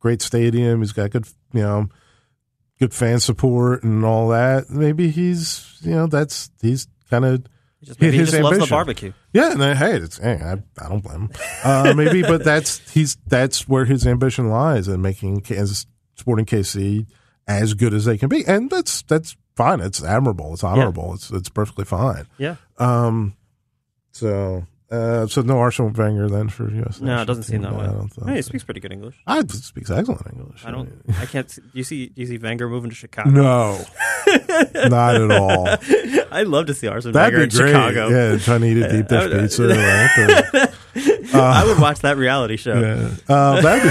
Speaker 1: great stadium. He's got good you know good fan support and all that. Maybe he's you know that's he's kind of
Speaker 3: just, maybe he
Speaker 1: his
Speaker 3: just loves the barbecue.
Speaker 1: yeah. And then, hey, it's hey, I, I don't blame him. Uh, maybe, but that's he's that's where his ambition lies in making Kansas Sporting KC as good as they can be, and that's that's fine. It's admirable. It's honorable. It's it's perfectly fine.
Speaker 3: Yeah.
Speaker 1: Um, so uh, so no Arsene Wenger then for U.S.
Speaker 3: No, it doesn't seem that way.
Speaker 1: I don't think
Speaker 3: Hey, he speaks pretty good English.
Speaker 1: I speaks excellent English.
Speaker 3: I don't. I can't. see- Do you see? Do you see Wenger moving to Chicago?
Speaker 1: No, not at all. <laughs>
Speaker 3: I'd love to see
Speaker 1: That'd
Speaker 3: Wenger
Speaker 1: be
Speaker 3: in
Speaker 1: great.
Speaker 3: Chicago.
Speaker 1: Yeah, trying to eat a deep dish <laughs>
Speaker 3: Uh,
Speaker 1: pizza. right? <laughs>
Speaker 3: I would watch that reality show.
Speaker 1: yeah. Uh, that'd be.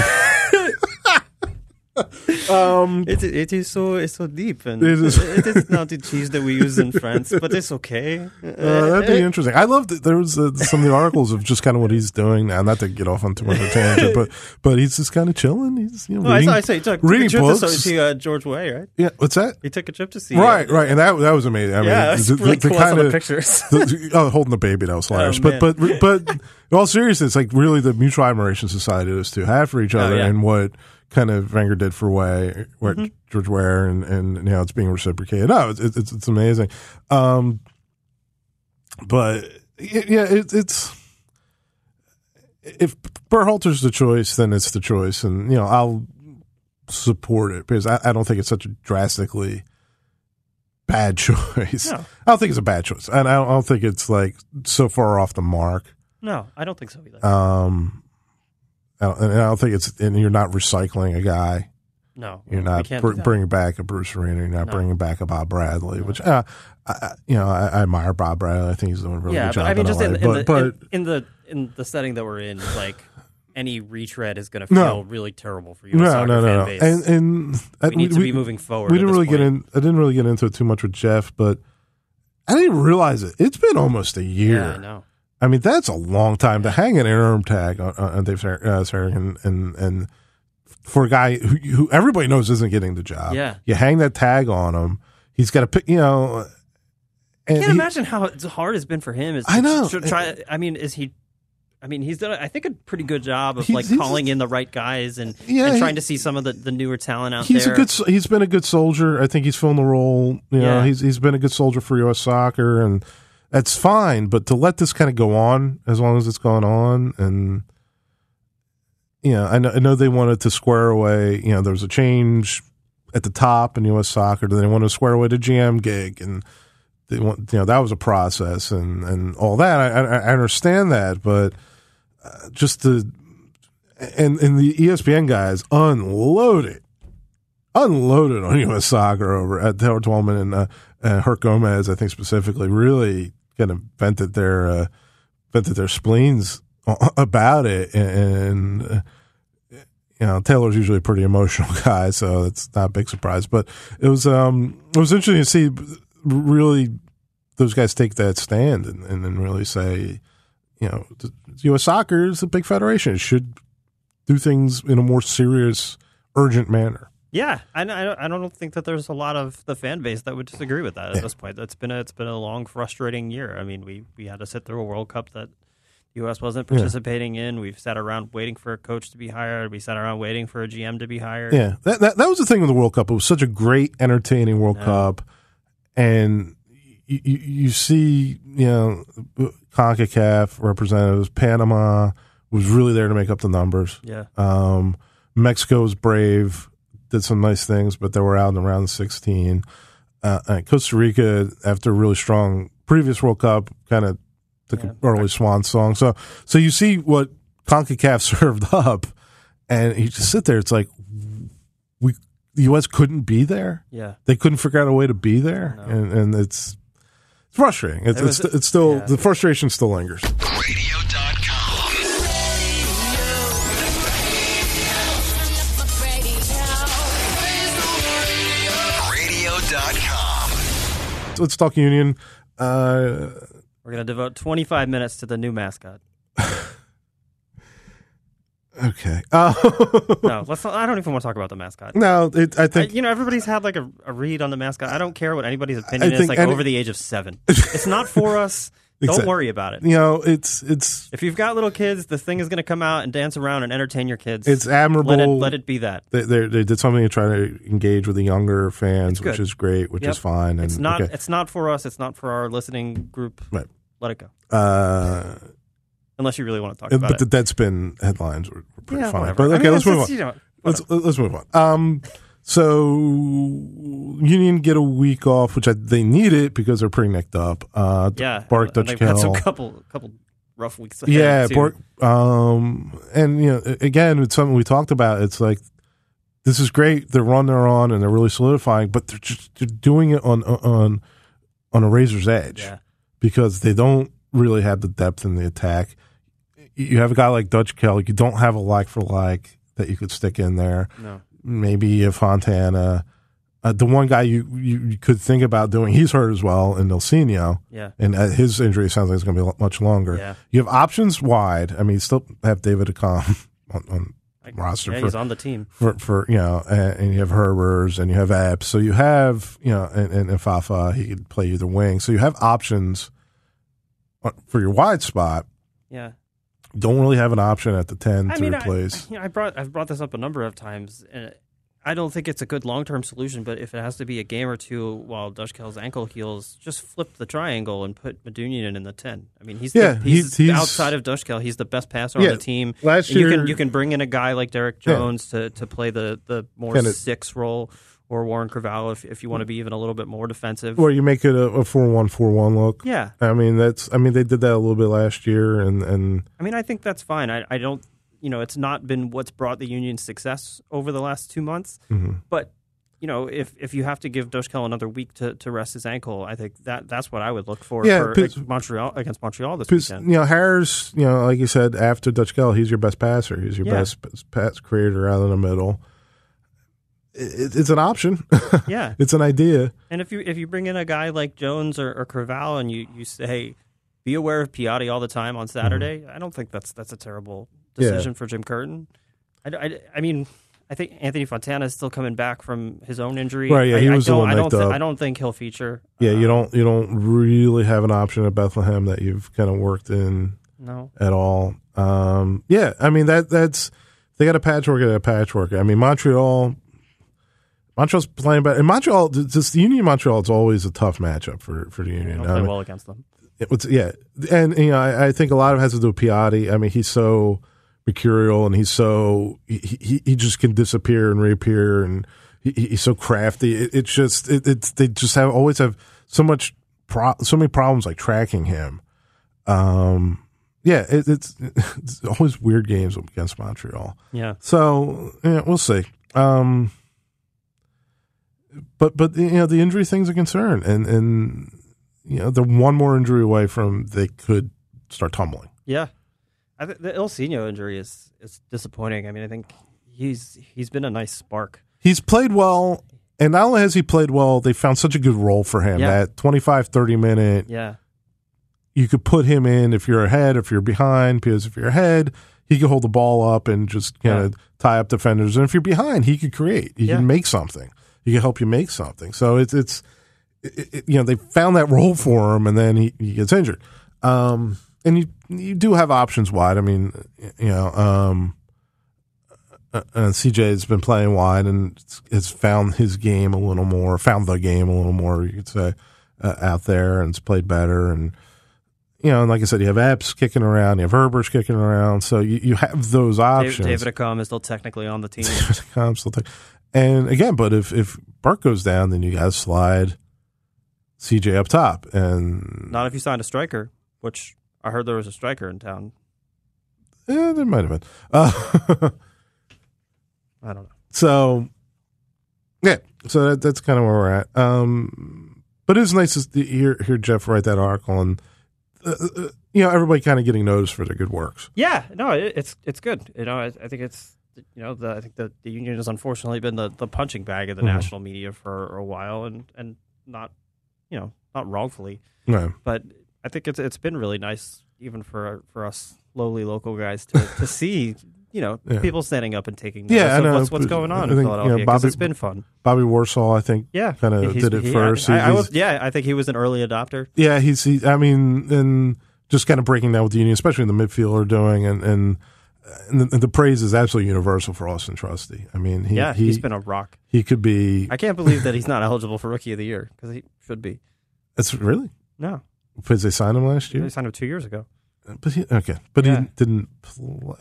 Speaker 1: Um,
Speaker 3: It, it is so it's so deep and
Speaker 1: It is- <laughs>
Speaker 3: it is not the cheese that we use in France, but it's okay.
Speaker 1: uh, that'd be interesting. I loved it. There was uh, some of the articles of just kind of what he's doing now. Not to get off on too much of a tangent, <laughs> but but he's just kind of chilling. He's you know
Speaker 3: Well, I
Speaker 1: reading,
Speaker 3: saw. I say he took, took
Speaker 1: reading
Speaker 3: a trip
Speaker 1: books.
Speaker 3: to see uh, George Weah, right?
Speaker 1: yeah, what's that?
Speaker 3: He took a trip to see.
Speaker 1: Right,
Speaker 3: uh,
Speaker 1: right, and that that was amazing. I mean,
Speaker 3: Yeah, it's
Speaker 1: the,
Speaker 3: really
Speaker 1: the,
Speaker 3: cool. I saw
Speaker 1: kind of
Speaker 3: pictures. <laughs>
Speaker 1: the, oh, holding the baby that was hilarious.
Speaker 3: Oh,
Speaker 1: but but
Speaker 3: man.
Speaker 1: but in all seriousness, like really the mutual admiration society those two have for each other,
Speaker 3: Oh, yeah.
Speaker 1: and what kind of Wenger did for Weah, what
Speaker 3: Mm-hmm.
Speaker 1: George Weah, and and you know it's being reciprocated. No, it's it's, it's amazing. Um, but y- yeah, it, it's if Berhalter's the choice, then it's the choice, and you know I'll support it because I, I don't think it's such a drastically bad <laughs> choice.
Speaker 3: No.
Speaker 1: I don't think it's a bad choice, and I don't, I don't think it's like so far off the mark.
Speaker 3: no, I don't think so either.
Speaker 1: Um, I don't- and I don't think it's and you're not recycling a guy.
Speaker 3: no,
Speaker 1: You're not br- bringing back a Bruce Arena. You're not
Speaker 3: No.
Speaker 1: bringing back a Bob Bradley, which uh, I, you know I, I admire Bob Bradley. I think he's doing a really
Speaker 3: yeah,
Speaker 1: good job.
Speaker 3: but I mean, just in, in, the,
Speaker 1: but,
Speaker 3: in, in the in the setting that we're in, like any retread is going to
Speaker 1: No.
Speaker 3: feel really terrible for you.
Speaker 1: no, no, no, no, and and I-
Speaker 3: we need to be moving forward.
Speaker 1: We didn't really get in. I didn't really get into it too much with Jeff, but I didn't realize it. It's been almost a year.
Speaker 3: Yeah, I know.
Speaker 1: I mean, that's a long time to hang an interim tag on, on Dave Sar- uh, Sarachan and and for a guy who, who everybody knows isn't getting the job.
Speaker 3: Yeah.
Speaker 1: you hang that tag on him. He's got to pick. You know, and
Speaker 3: I can't
Speaker 1: he-
Speaker 3: imagine how hard it's been for him. Is
Speaker 1: I know.
Speaker 3: to try. I mean, is he? I mean, he's done. I think a pretty good job of like
Speaker 1: he's-
Speaker 3: calling in the right guys and,
Speaker 1: Yeah,
Speaker 3: and
Speaker 1: he-
Speaker 3: trying to see some of the, the newer talent out
Speaker 1: He's
Speaker 3: there.
Speaker 1: a good. He's been a good soldier. I think he's filling the role. You know,
Speaker 3: Yeah.
Speaker 1: he's he's been a good soldier for U.S. soccer, and that's fine. But to let this kind of go on as long as it's going on, and you know, I know, I know they wanted to square away. You know, there was a change at the top in U.S. soccer. Did they wanted to square away the GM gig, and they want you know that was a process and and all that. I, I, I understand that, but uh, just to and and the ESPN guys unloaded unloaded on U.S. soccer over at Taylor Twellman and uh, uh, Herc Gomez, I think specifically, really kind of vented their uh, their spleens <laughs> about it, and uh, you know Taylor's usually a pretty emotional <laughs> guy, so it's not a big surprise. But it was um it was interesting to see really those guys take that stand and, and then really say, you know, U.S. soccer is a big federation; it should do things in a more serious, urgent manner.
Speaker 3: Yeah, I, I don't- think that there's a lot of the fan base that would disagree with that at
Speaker 1: Yeah.
Speaker 3: this point. It's been a, it's been a long, frustrating year. I mean, we we had to sit through a World Cup that the U.S. wasn't
Speaker 1: Yeah.
Speaker 3: participating in. We've sat around waiting for a coach to be hired. We sat around waiting for a GM to be hired.
Speaker 1: Yeah, that, that that was the thing with the World Cup. It was such a great, entertaining World
Speaker 3: Yeah.
Speaker 1: Cup, and you, you, you see, you know, Concacaf representatives, Panama was really there to make up the numbers.
Speaker 3: yeah,
Speaker 1: Um, Mexico was brave, did some nice things, but they were out in the round 16. Uh, Costa Rica, after a really strong previous World Cup, kind of took
Speaker 3: Yeah.
Speaker 1: an early swan song. So, so you see what CONCACAF <laughs> served up, and you just sit there. It's like we, the U.S. couldn't be there.
Speaker 3: yeah.
Speaker 1: They couldn't figure out a way to be there,
Speaker 3: No.
Speaker 1: and, and it's it's frustrating. It's
Speaker 3: It was-
Speaker 1: it's, it's still
Speaker 3: yeah.
Speaker 1: the frustration still lingers. Let's talk Union. Uh,
Speaker 3: We're gonna devote 25 minutes to the new mascot. <laughs>
Speaker 1: okay. Uh, <laughs>
Speaker 3: No, let's. Not, I don't even want to talk about the mascot.
Speaker 1: no, it, I
Speaker 3: I,
Speaker 1: think
Speaker 3: you know, everybody's had like a, a read on the mascot. I don't care what anybody's opinion is. Like
Speaker 1: any-
Speaker 3: over the age of seven, <laughs> it's not for us. Don't worry about it.
Speaker 1: you know it's it's
Speaker 3: If you've got little kids, the thing is going to come out and dance around and entertain your kids.
Speaker 1: it's admirable.
Speaker 3: let it let it be that.
Speaker 1: They, they they did something to try to engage with the younger fans, which is great, which
Speaker 3: Yep.
Speaker 1: is fine. And
Speaker 3: It's not.
Speaker 1: okay.
Speaker 3: It's not for us. It's not for our listening group.
Speaker 1: Right.
Speaker 3: Let it go.
Speaker 1: Uh,
Speaker 3: Unless you really want to talk about it. but the.
Speaker 1: Deadspin headlines were, were pretty
Speaker 3: yeah,
Speaker 1: funny.
Speaker 3: whatever.
Speaker 1: But
Speaker 3: I
Speaker 1: okay,
Speaker 3: mean,
Speaker 1: let's move on.
Speaker 3: you know,
Speaker 1: Let's let's move on. Um, So Union get a week off, which I, they need it because they're pretty nicked up. Uh,
Speaker 3: Yeah, Borek
Speaker 1: Dockal
Speaker 3: they've had some couple couple rough weeks. ahead,
Speaker 1: Yeah. Borek, um, and you know, again, it's something we talked about. It's like this is great. The run they're on, and they're really solidifying, but they're just they're doing it on on on a razor's edge
Speaker 3: Yeah,
Speaker 1: because they don't really have the depth in the attack. You have a guy like Dockal. You don't have a like for like that you could stick in there.
Speaker 3: no,
Speaker 1: Maybe a Fontana. Uh, the one guy you, you, could think about doing, he's hurt as well, and Ilsinho.
Speaker 3: yeah,
Speaker 1: And uh, his injury sounds like it's going to be much longer.
Speaker 3: Yeah.
Speaker 1: You have options wide. I mean, you still have David Accam <laughs> on, on
Speaker 3: Like,
Speaker 1: roster
Speaker 3: yeah,
Speaker 1: for,
Speaker 3: he's on the team.
Speaker 1: for, for, you know, and, and you have Herbers and you have Epps. So you have, you know, and, and, and Fafa, he could play either wing. So you have options uh, for your wide spot.
Speaker 3: Yeah,
Speaker 1: don't really have an option at the 10
Speaker 3: I
Speaker 1: to
Speaker 3: mean,
Speaker 1: replace.
Speaker 3: I, you <laughs> know, I brought I've brought this up a number of times, and I don't think it's a good long term solution. But if it has to be a game or two while Dockal's ankle heals, just flip the triangle and put Medunjanin in the ten. I mean, he's
Speaker 1: Yeah,
Speaker 3: the, he's,
Speaker 1: he's-
Speaker 3: outside of Dushkell, he's the best passer
Speaker 1: Yeah,
Speaker 3: on the team.
Speaker 1: last
Speaker 3: And you
Speaker 1: year-
Speaker 3: can you can bring in a guy like Derrick
Speaker 1: Yeah.
Speaker 3: Jones to to play the the more six role. Or Warren Creavalle if, if you want to be even a little bit more defensive.
Speaker 1: Or you make it a, a 4 1 4 1 look.
Speaker 3: yeah,
Speaker 1: I mean, that's, I mean, they did that a little bit last year and, and,
Speaker 3: I mean, I think that's fine. I, I don't, you know, it's not been what's brought the union success over the last two months.
Speaker 1: Mm-hmm.
Speaker 3: But you know, if if you have to give Dockal another week to, to rest his ankle, I think that that's what I would look for
Speaker 1: Yeah,
Speaker 3: for Montreal against Montreal this
Speaker 1: Because
Speaker 3: weekend.
Speaker 1: you know Haris, you know, like you said, after Dockal, he's your best passer. He's your
Speaker 3: Yeah.
Speaker 1: best pass creator out in the middle. It, it's an option. <laughs>
Speaker 3: Yeah,
Speaker 1: it's an idea.
Speaker 3: and if you if you bring in a guy like Jones or, or and you you say, be aware of Piatti all the time on Saturday, I don't think that's that's a terrible
Speaker 1: Mm-hmm. Yeah.
Speaker 3: decision for Jim Curtin. I, I, I mean. I think Anthony Fontana is still coming back from his own injury.
Speaker 1: Right, yeah,
Speaker 3: I,
Speaker 1: he
Speaker 3: I
Speaker 1: was a
Speaker 3: don't,
Speaker 1: little
Speaker 3: I don't, thi-
Speaker 1: up.
Speaker 3: I don't think he'll feature.
Speaker 1: Yeah, you
Speaker 3: Uh,
Speaker 1: don't you don't really have an option at Bethlehem that you've kind of worked in
Speaker 3: No,
Speaker 1: at all. Um, yeah, I mean that that's they got a patchwork at a patchwork. I mean Montreal. Montreal's playing better. And Montreal, just the Union of Montreal, it's always a tough matchup for, for the
Speaker 3: they
Speaker 1: Union. I
Speaker 3: play
Speaker 1: mean,
Speaker 3: well against them.
Speaker 1: It was, yeah, and you know, I, I think a lot of it has to do with Piatti. I mean, he's so mercurial, and he's so he he, he just can disappear and reappear, and he, he's so crafty. It, it's just it, it's they just have always have so much pro, so many problems like tracking him. Um, yeah, it, it's <laughs> it's always weird games against Montreal.
Speaker 3: Yeah,
Speaker 1: So yeah, we'll see. Um, but but you know the injury thing's a concern, and and you know they're one more injury away from they could start tumbling.
Speaker 3: yeah. I th- the Ilsinho injury is is disappointing. I mean, I think he's he's been a nice spark.
Speaker 1: He's played well, and not only has he played well, they found such a good role for him.
Speaker 3: Yeah.
Speaker 1: That 25, 30 minute,
Speaker 3: Yeah,
Speaker 1: you could put him in if you're ahead, if you're behind, because if you're ahead, he could hold the ball up and just kind
Speaker 3: Yeah.
Speaker 1: of tie up defenders. And if you're behind, he could create. He
Speaker 3: Yeah.
Speaker 1: can make something. He can help you make something. So it's it's it, it- you know they found that <laughs> role for him, and then he, he gets injured. Um, and you you do have options wide. I mean, you know, um, uh, and CJ has been playing wide and has found his game a little more, found the game a little more. You could say uh, out there and has played better and you know, and like I said, you have Epps kicking around, you have Herbers kicking around, so you, you have those options.
Speaker 3: David Accam is still technically on the team. <laughs>
Speaker 1: I'm still think- and again, but if if Burke goes down, then you got to slide CJ up top, and
Speaker 3: Not if you signed a striker, which I heard there was a striker in town.
Speaker 1: eh, there might have been. Uh, <laughs>
Speaker 3: I don't know.
Speaker 1: so yeah, so that, that's kind of where we're at. Um, but it's nice to hear hear Jeff write that article, and uh, uh, you know everybody kind of getting noticed for their good works.
Speaker 3: Yeah, no, it, it's it's good. You know, I, I think it's you know the, I think the, the union has unfortunately been the, the punching bag of the
Speaker 1: Mhm.
Speaker 3: national media for a while, and and not you know not wrongfully,
Speaker 1: No.
Speaker 3: but I think it's it's been really nice even for for us lowly local guys to, to <laughs> see you know
Speaker 1: Yeah.
Speaker 3: people standing up and taking notice
Speaker 1: Yeah, I
Speaker 3: of
Speaker 1: know,
Speaker 3: what's what's going on
Speaker 1: I
Speaker 3: in
Speaker 1: think, you know,
Speaker 3: Philadelphia
Speaker 1: Bobby-
Speaker 3: it's been fun.
Speaker 1: Bobby Warshaw, I think,
Speaker 3: Yeah,
Speaker 1: kind of did it
Speaker 3: he-
Speaker 1: first.
Speaker 3: I, I
Speaker 1: He's-
Speaker 3: was, yeah, I think he was an early adopter.
Speaker 1: Yeah, he's. He, I mean, and just kind of breaking down what the union, especially in the midfield, are doing, and and, and the, the praise is absolutely universal for Austin Trusty. I mean, he,
Speaker 3: yeah,
Speaker 1: he,
Speaker 3: he's been a rock.
Speaker 1: he could be.
Speaker 3: I can't believe that he's not eligible for rookie of the year because he should be.
Speaker 1: That's really
Speaker 3: No,
Speaker 1: because they signed him last year.
Speaker 3: they signed him two years ago.
Speaker 1: Uh, but he, okay, but
Speaker 3: Yeah.
Speaker 1: he didn't.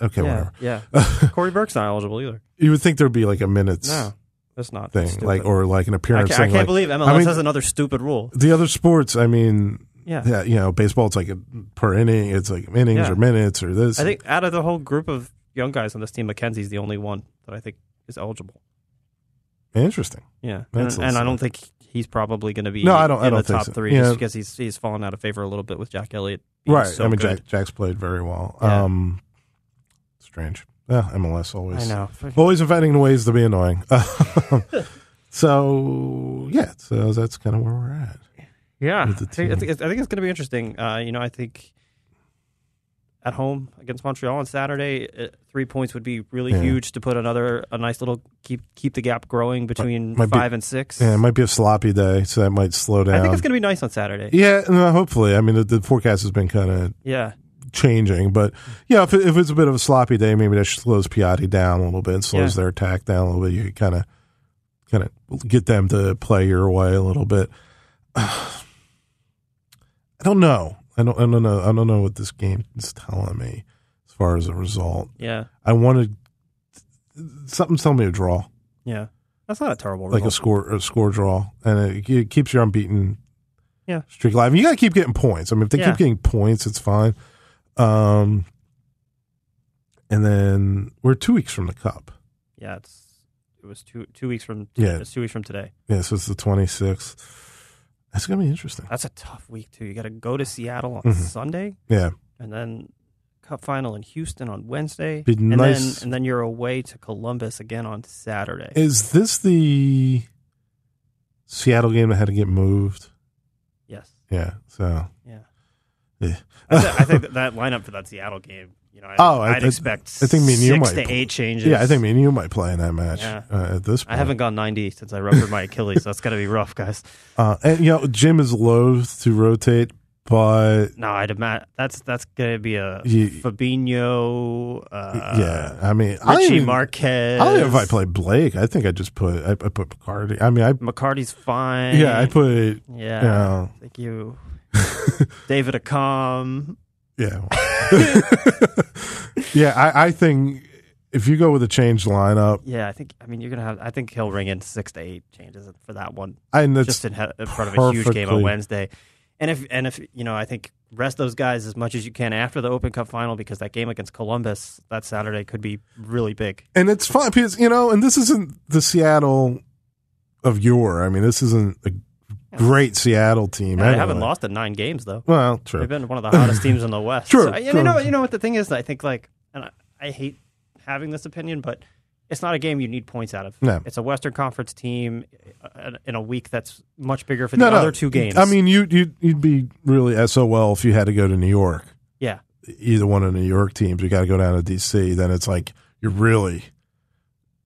Speaker 1: Okay,
Speaker 3: yeah,
Speaker 1: whatever.
Speaker 3: yeah. <laughs> Cory Burke's not eligible either.
Speaker 1: You would think there'd be like a minute's
Speaker 3: No. That's not
Speaker 1: thing,
Speaker 3: stupid.
Speaker 1: like or like an
Speaker 3: I
Speaker 1: appearance
Speaker 3: can't, I can't
Speaker 1: like-
Speaker 3: believe MLS
Speaker 1: I mean,
Speaker 3: has another stupid rule.
Speaker 1: the other sports. I mean,
Speaker 3: Yeah.
Speaker 1: yeah, you know, baseball. It's like a, per inning. It's like innings
Speaker 3: Yeah.
Speaker 1: or minutes or this.
Speaker 3: I think out of the whole group of young guys on this team, McKenzie's the only one that I think is eligible.
Speaker 1: interesting.
Speaker 3: Yeah,
Speaker 1: That's
Speaker 3: and, and I
Speaker 1: awesome.
Speaker 3: don't think he's probably going to be
Speaker 1: No, I don't- I
Speaker 3: in
Speaker 1: don't
Speaker 3: the
Speaker 1: think
Speaker 3: top
Speaker 1: so.
Speaker 3: three
Speaker 1: Yeah.
Speaker 3: just because he's he's fallen out of favor a little bit with Jack Elliott. being
Speaker 1: Right.
Speaker 3: so
Speaker 1: I mean,
Speaker 3: good.
Speaker 1: Jack, Jack's played very well.
Speaker 3: Yeah.
Speaker 1: Um, strange. Yeah, MLS always.
Speaker 3: I know.
Speaker 1: Always inventing ways to be annoying. <laughs> so yeah, so that's kind of where we're at.
Speaker 3: Yeah, I think, I think it's, I think it's going to be interesting. Uh, you know, I think at home against Montreal on Saturday, uh, three points would be really
Speaker 1: Yeah.
Speaker 3: huge to put another a nice little keep keep the gap growing between
Speaker 1: Might be-
Speaker 3: five and six.
Speaker 1: Yeah, it might be a sloppy day, so that might slow down.
Speaker 3: I think it's going to be nice on Saturday.
Speaker 1: yeah, no, hopefully. I mean, the, the forecast has been kind of
Speaker 3: Yeah,
Speaker 1: changing, but yeah, if, it, if it's a bit of a sloppy day, maybe that slows Piatti down a little bit, and slows
Speaker 3: Yeah.
Speaker 1: their attack down a little bit. You kind of, kind of get them to play your way a little bit. <sighs> I don't know. I don't. I don't know. I don't know what this game is telling me as far as a result.
Speaker 3: yeah,
Speaker 1: I wanted something's telling me a draw,
Speaker 3: yeah. That's not a terrible draw.
Speaker 1: like a score, a score draw, and it, it keeps your unbeaten
Speaker 3: Yeah.
Speaker 1: streak alive. You got to keep getting points. I mean, if they
Speaker 3: Yeah.
Speaker 1: keep getting points, it's fine. Um, and then we're two weeks from the cup.
Speaker 3: yeah, it's it was two two weeks from
Speaker 1: Yeah.
Speaker 3: two weeks from today.
Speaker 1: Yeah, so it's the twenty sixth. That's gonna be interesting.
Speaker 3: That's a tough week too. You got to go to Seattle on
Speaker 1: Mhm.
Speaker 3: Sunday,
Speaker 1: Yeah,
Speaker 3: and then Cup final in Houston on Wednesday,
Speaker 1: Be
Speaker 3: and
Speaker 1: nice-
Speaker 3: then and then you're away to Columbus again on Saturday.
Speaker 1: is this the Seattle game that had to get moved?
Speaker 3: yes,
Speaker 1: Yeah. So
Speaker 3: yeah.
Speaker 1: yeah.
Speaker 3: I, th- I think that, that lineup for that Seattle game, you know, I,
Speaker 1: Oh, I-
Speaker 3: I'd
Speaker 1: I-
Speaker 3: expect
Speaker 1: I think me and you
Speaker 3: six
Speaker 1: might
Speaker 3: to eight changes.
Speaker 1: yeah, I think me and you might play in that match
Speaker 3: Yeah.
Speaker 1: uh, at this point.
Speaker 3: I haven't gone 90 since I ruptured my Achilles. so that's got to be rough, guys.
Speaker 1: Uh, and you know, Jim is loath to rotate, but
Speaker 3: No, I'd imagine that's that's gonna be a
Speaker 1: You-
Speaker 3: Fabinho, uh,
Speaker 1: yeah, I mean, I
Speaker 3: Richie
Speaker 1: even-
Speaker 3: Marquez.
Speaker 1: I don't know if I play Blake. I think I just put I, I put McCarthy. I mean, I
Speaker 3: McCarthy's fine.
Speaker 1: yeah, I put
Speaker 3: Yeah,
Speaker 1: you know,
Speaker 3: thank you, <laughs> David Accam.
Speaker 1: Yeah, <laughs> yeah. I, I think if you go with a changed lineup,
Speaker 3: Yeah, I think. I mean, you're gonna have. I think he'll ring in six to eight changes for that one,
Speaker 1: and it's
Speaker 3: just in, in front of a huge game on Wednesday. And if and if you know, I think rest those guys as much as you can after the Open Cup final because that game against Columbus that Saturday could be really big.
Speaker 1: and it's fun because you know, and this isn't the Seattle of yore. I mean, this isn't a great Seattle team.
Speaker 3: They haven't lost in nine games though.
Speaker 1: Well, true.
Speaker 3: They've been one of the hottest <laughs> teams in the West.
Speaker 1: True,
Speaker 3: So, and
Speaker 1: true.
Speaker 3: you know, you know what the thing is. I think like, and I, I hate having this opinion, but it's not a game you need points out of.
Speaker 1: No.
Speaker 3: It's a Western Conference team uh, in a week that's much bigger for the
Speaker 1: no, no.
Speaker 3: other two games.
Speaker 1: I mean, you you you'd be really SOL if you had to go to New York.
Speaker 3: yeah,
Speaker 1: either one of the New York teams, you got to go down to DC. Then it's like you're really,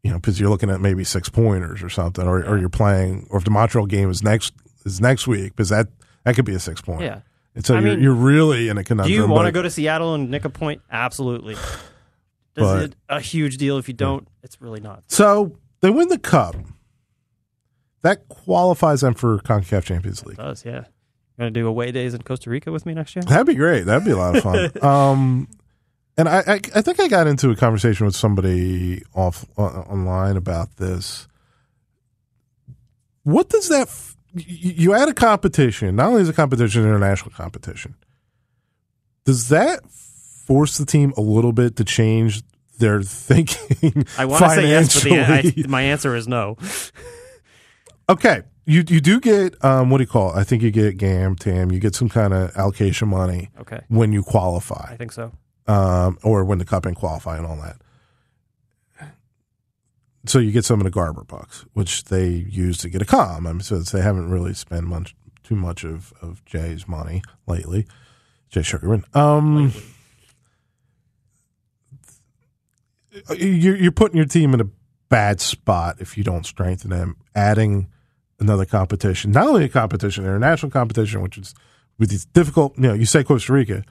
Speaker 1: you know, because you're looking at maybe six pointers or something, or, or you're playing, or if the Montreal game is next is next week, because that that could be a six point.
Speaker 3: yeah.
Speaker 1: And so
Speaker 3: I
Speaker 1: you're
Speaker 3: mean,
Speaker 1: you're really in a conundrum.
Speaker 3: Do you want to go to Seattle and nick a point? Absolutely. <sighs> Is it a huge deal if you don't? It's really not.
Speaker 1: So they win the cup. That qualifies them for Concacaf Champions League.
Speaker 3: It does, yeah. Going to do away days in Costa Rica with me next year?
Speaker 1: That'd be great. That'd be a lot of fun. <laughs> um, and I, I, I think I got into a conversation with somebody off uh, online about this. What does that? F- y- y- you add a competition. Not only is a competition an international competition, does that force the team a little bit to change their <laughs> thinking?
Speaker 3: I want to say yes, but the, I, my answer is no.
Speaker 1: Okay, you you do get um, what do you call it? I think you get GAM, TAM. You get some kind of allocation money
Speaker 3: Okay.
Speaker 1: when you qualify.
Speaker 3: I think so.
Speaker 1: um, or when the cup and qualify and all that. So you get some of the Garber bucks, which they use to get a com. I mean, so they haven't really spent much too much of, of Jay's money lately. Jay Sugarman. Um, you're, you're putting your team in a bad spot if you don't strengthen them. Adding another competition, not only a competition, international competition, which is with these difficult. You know, you say Costa Rica,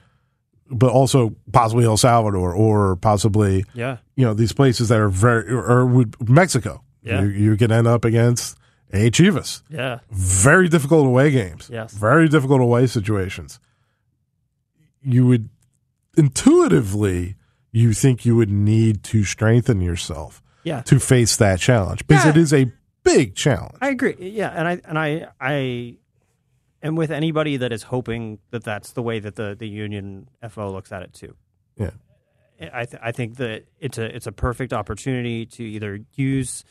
Speaker 1: but also possibly El Salvador or possibly
Speaker 3: Yeah.
Speaker 1: you know these places that are very or, would Mexico.
Speaker 3: Yeah.
Speaker 1: You, you can end up against a Chivas.
Speaker 3: Yeah.
Speaker 1: Very difficult away games.
Speaker 3: Yes.
Speaker 1: Very difficult away situations. You would intuitively you think you would need to strengthen yourself
Speaker 3: Yeah.
Speaker 1: to face that challenge because
Speaker 3: Yeah.
Speaker 1: it is a big challenge.
Speaker 3: I agree. Yeah, and I and I I am with anybody that is hoping that that's the way that the the union FO looks at it too.
Speaker 1: Yeah.
Speaker 3: I th- I think that it's a it's a perfect opportunity to either use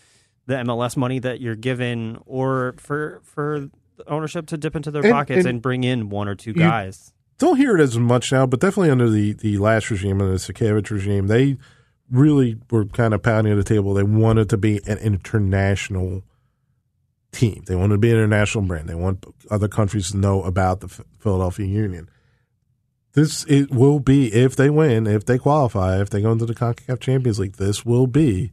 Speaker 3: the MLS money that you're given or for for the ownership to dip into their
Speaker 1: And-
Speaker 3: pockets
Speaker 1: and
Speaker 3: and, bring in one or two guys.
Speaker 1: Don't hear it as much now, but definitely under the, the last regime and the Sakiewicz regime, they really were kind of pounding the table. They wanted to be an international team. They wanted to be an international brand. They want other countries to know about the Philadelphia Union. This it will be if they win, if they qualify, if they go into the Concacaf Champions League. This will be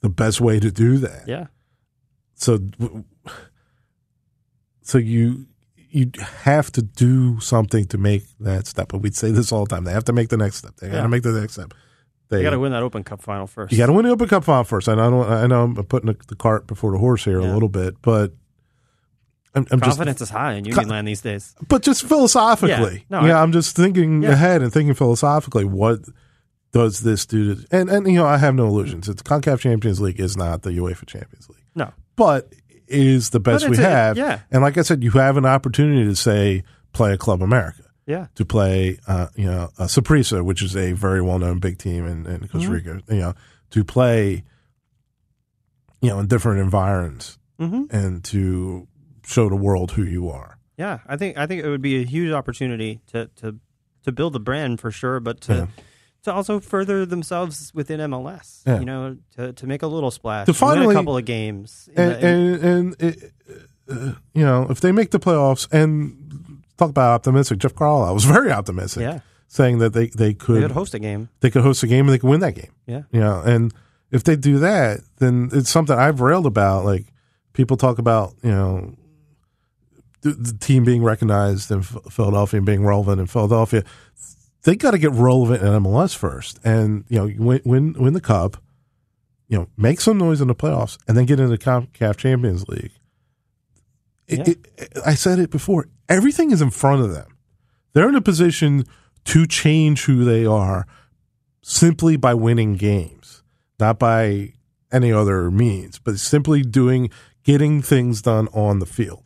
Speaker 1: the best way to do that.
Speaker 3: Yeah.
Speaker 1: So, so you you have to do something to make that step. But we'd say this all the time. They have to make the next step. They got to
Speaker 3: Yeah.
Speaker 1: make the next step. They
Speaker 3: You got to win that Open Cup final first.
Speaker 1: you got to win the Open Cup final first. And I don't. I know I'm putting the, the cart before the horse here a little bit, but I'm, I'm just.
Speaker 3: Confidence is high in Union Land these days.
Speaker 1: But just philosophically,
Speaker 3: Yeah.
Speaker 1: yeah,
Speaker 3: No, I-
Speaker 1: I'm just thinking
Speaker 3: Yeah.
Speaker 1: ahead and thinking philosophically. What does this do? To, and and you know, I have no illusions. It's Concacaf Champions League is not the UEFA Champions League
Speaker 3: No.
Speaker 1: but is the best we
Speaker 3: a-
Speaker 1: have.
Speaker 3: yeah.
Speaker 1: And like I said, you have an opportunity to say play a Club America,
Speaker 3: Yeah.
Speaker 1: to play uh, you know a Saprissa, which is a very well known big team in, in Costa
Speaker 3: Mm-hmm.
Speaker 1: Rica. You know to play you know in different environs
Speaker 3: hmm
Speaker 1: and to show the world who you are.
Speaker 3: Yeah, I think I think it would be a huge opportunity to to to build the brand for sure, but to
Speaker 1: Yeah.
Speaker 3: to also further themselves within MLS.
Speaker 1: Yeah.
Speaker 3: You know, to to make a little splash,
Speaker 1: To
Speaker 3: win a couple of games.
Speaker 1: And
Speaker 3: the-
Speaker 1: and, and it, uh, you know if they make the playoffs and talk about optimistic, Jeff Carlisle was <laughs> very optimistic,
Speaker 3: yeah,
Speaker 1: saying that they they
Speaker 3: they
Speaker 1: could
Speaker 3: could host a game.
Speaker 1: they could host a game and they could win that game.
Speaker 3: Yeah,
Speaker 1: You know, and if they do that, then it's something I've railed about. Like people talk about, you know, the, the team being recognized in Philadelphia and being relevant in Philadelphia. They got to get relevant in MLS first, and you know, win win win the cup. You know, make some noise in the playoffs, and then get into the CONCACAF Champions League. It,
Speaker 3: Yeah.
Speaker 1: it, I said it before. Everything is in front of them. They're in a position to change who they are simply by winning games, not by any other means, but simply doing getting things done on the field.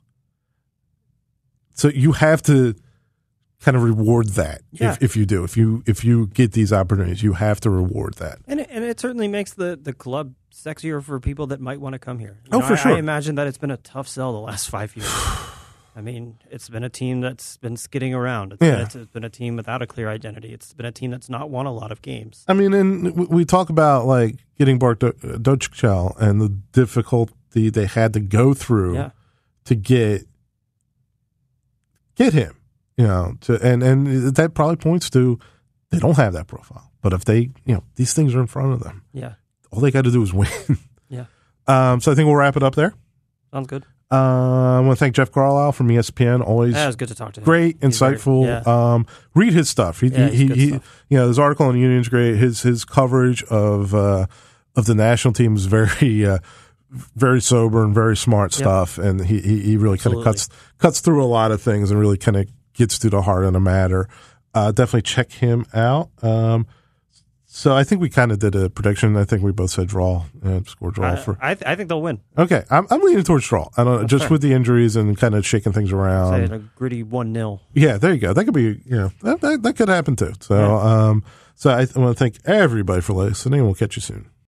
Speaker 1: So you have to kind of reward that
Speaker 3: Yeah.
Speaker 1: if, if you do if you if you get these opportunities you have to reward that
Speaker 3: and it, and it certainly makes the the club sexier for people that might want to come here. You
Speaker 1: Oh,
Speaker 3: know,
Speaker 1: for
Speaker 3: I,
Speaker 1: sure.
Speaker 3: I imagine that it's been a tough sell the last five years. <sighs> I mean, it's been a team that's been skidding around. It's,
Speaker 1: Yeah.
Speaker 3: been, it's been a team without a clear identity. It's been a team that's not won a lot of games.
Speaker 1: I mean, and we- we talk about like getting Bart Do- Dockal and the difficulty they had to go through
Speaker 3: Yeah.
Speaker 1: to get get him, you know, to and and that probably points to they don't have that profile. But if they, you know, these things are in front of them,
Speaker 3: Yeah.
Speaker 1: all they got to do is win. <laughs>
Speaker 3: Yeah.
Speaker 1: Um, so I think we'll wrap it up there.
Speaker 3: Sounds good.
Speaker 1: Uh, I want to thank Jeff Carlisle from ESPN. Always
Speaker 3: Yeah, it was good to talk to him.
Speaker 1: great,
Speaker 3: He's very-
Speaker 1: insightful.
Speaker 3: yeah.
Speaker 1: Um, read his stuff. He,
Speaker 3: Yeah,
Speaker 1: he,
Speaker 3: good
Speaker 1: he,
Speaker 3: stuff.
Speaker 1: you know, his article on Union's great. His his coverage of uh, of the national team is very uh, very sober and very smart
Speaker 3: Yep.
Speaker 1: stuff. And he he, he really kind of cuts cuts through a lot of things and really kind of gets to the heart of the matter. Uh, definitely check him out. Um, so I think we kind of did a prediction. I think we both said draw and score draw
Speaker 3: I,
Speaker 1: for.
Speaker 3: I, I think they'll win.
Speaker 1: Okay, I'm, I'm leaning towards draw. I don't know, just
Speaker 3: fair.
Speaker 1: with the injuries and kind of shaking things around.
Speaker 3: a gritty one 0
Speaker 1: Yeah, there you go. That could be, you know, that, that, that could happen too. So,
Speaker 3: Yeah.
Speaker 1: um, so I, I want to thank everybody for listening. We'll catch you soon.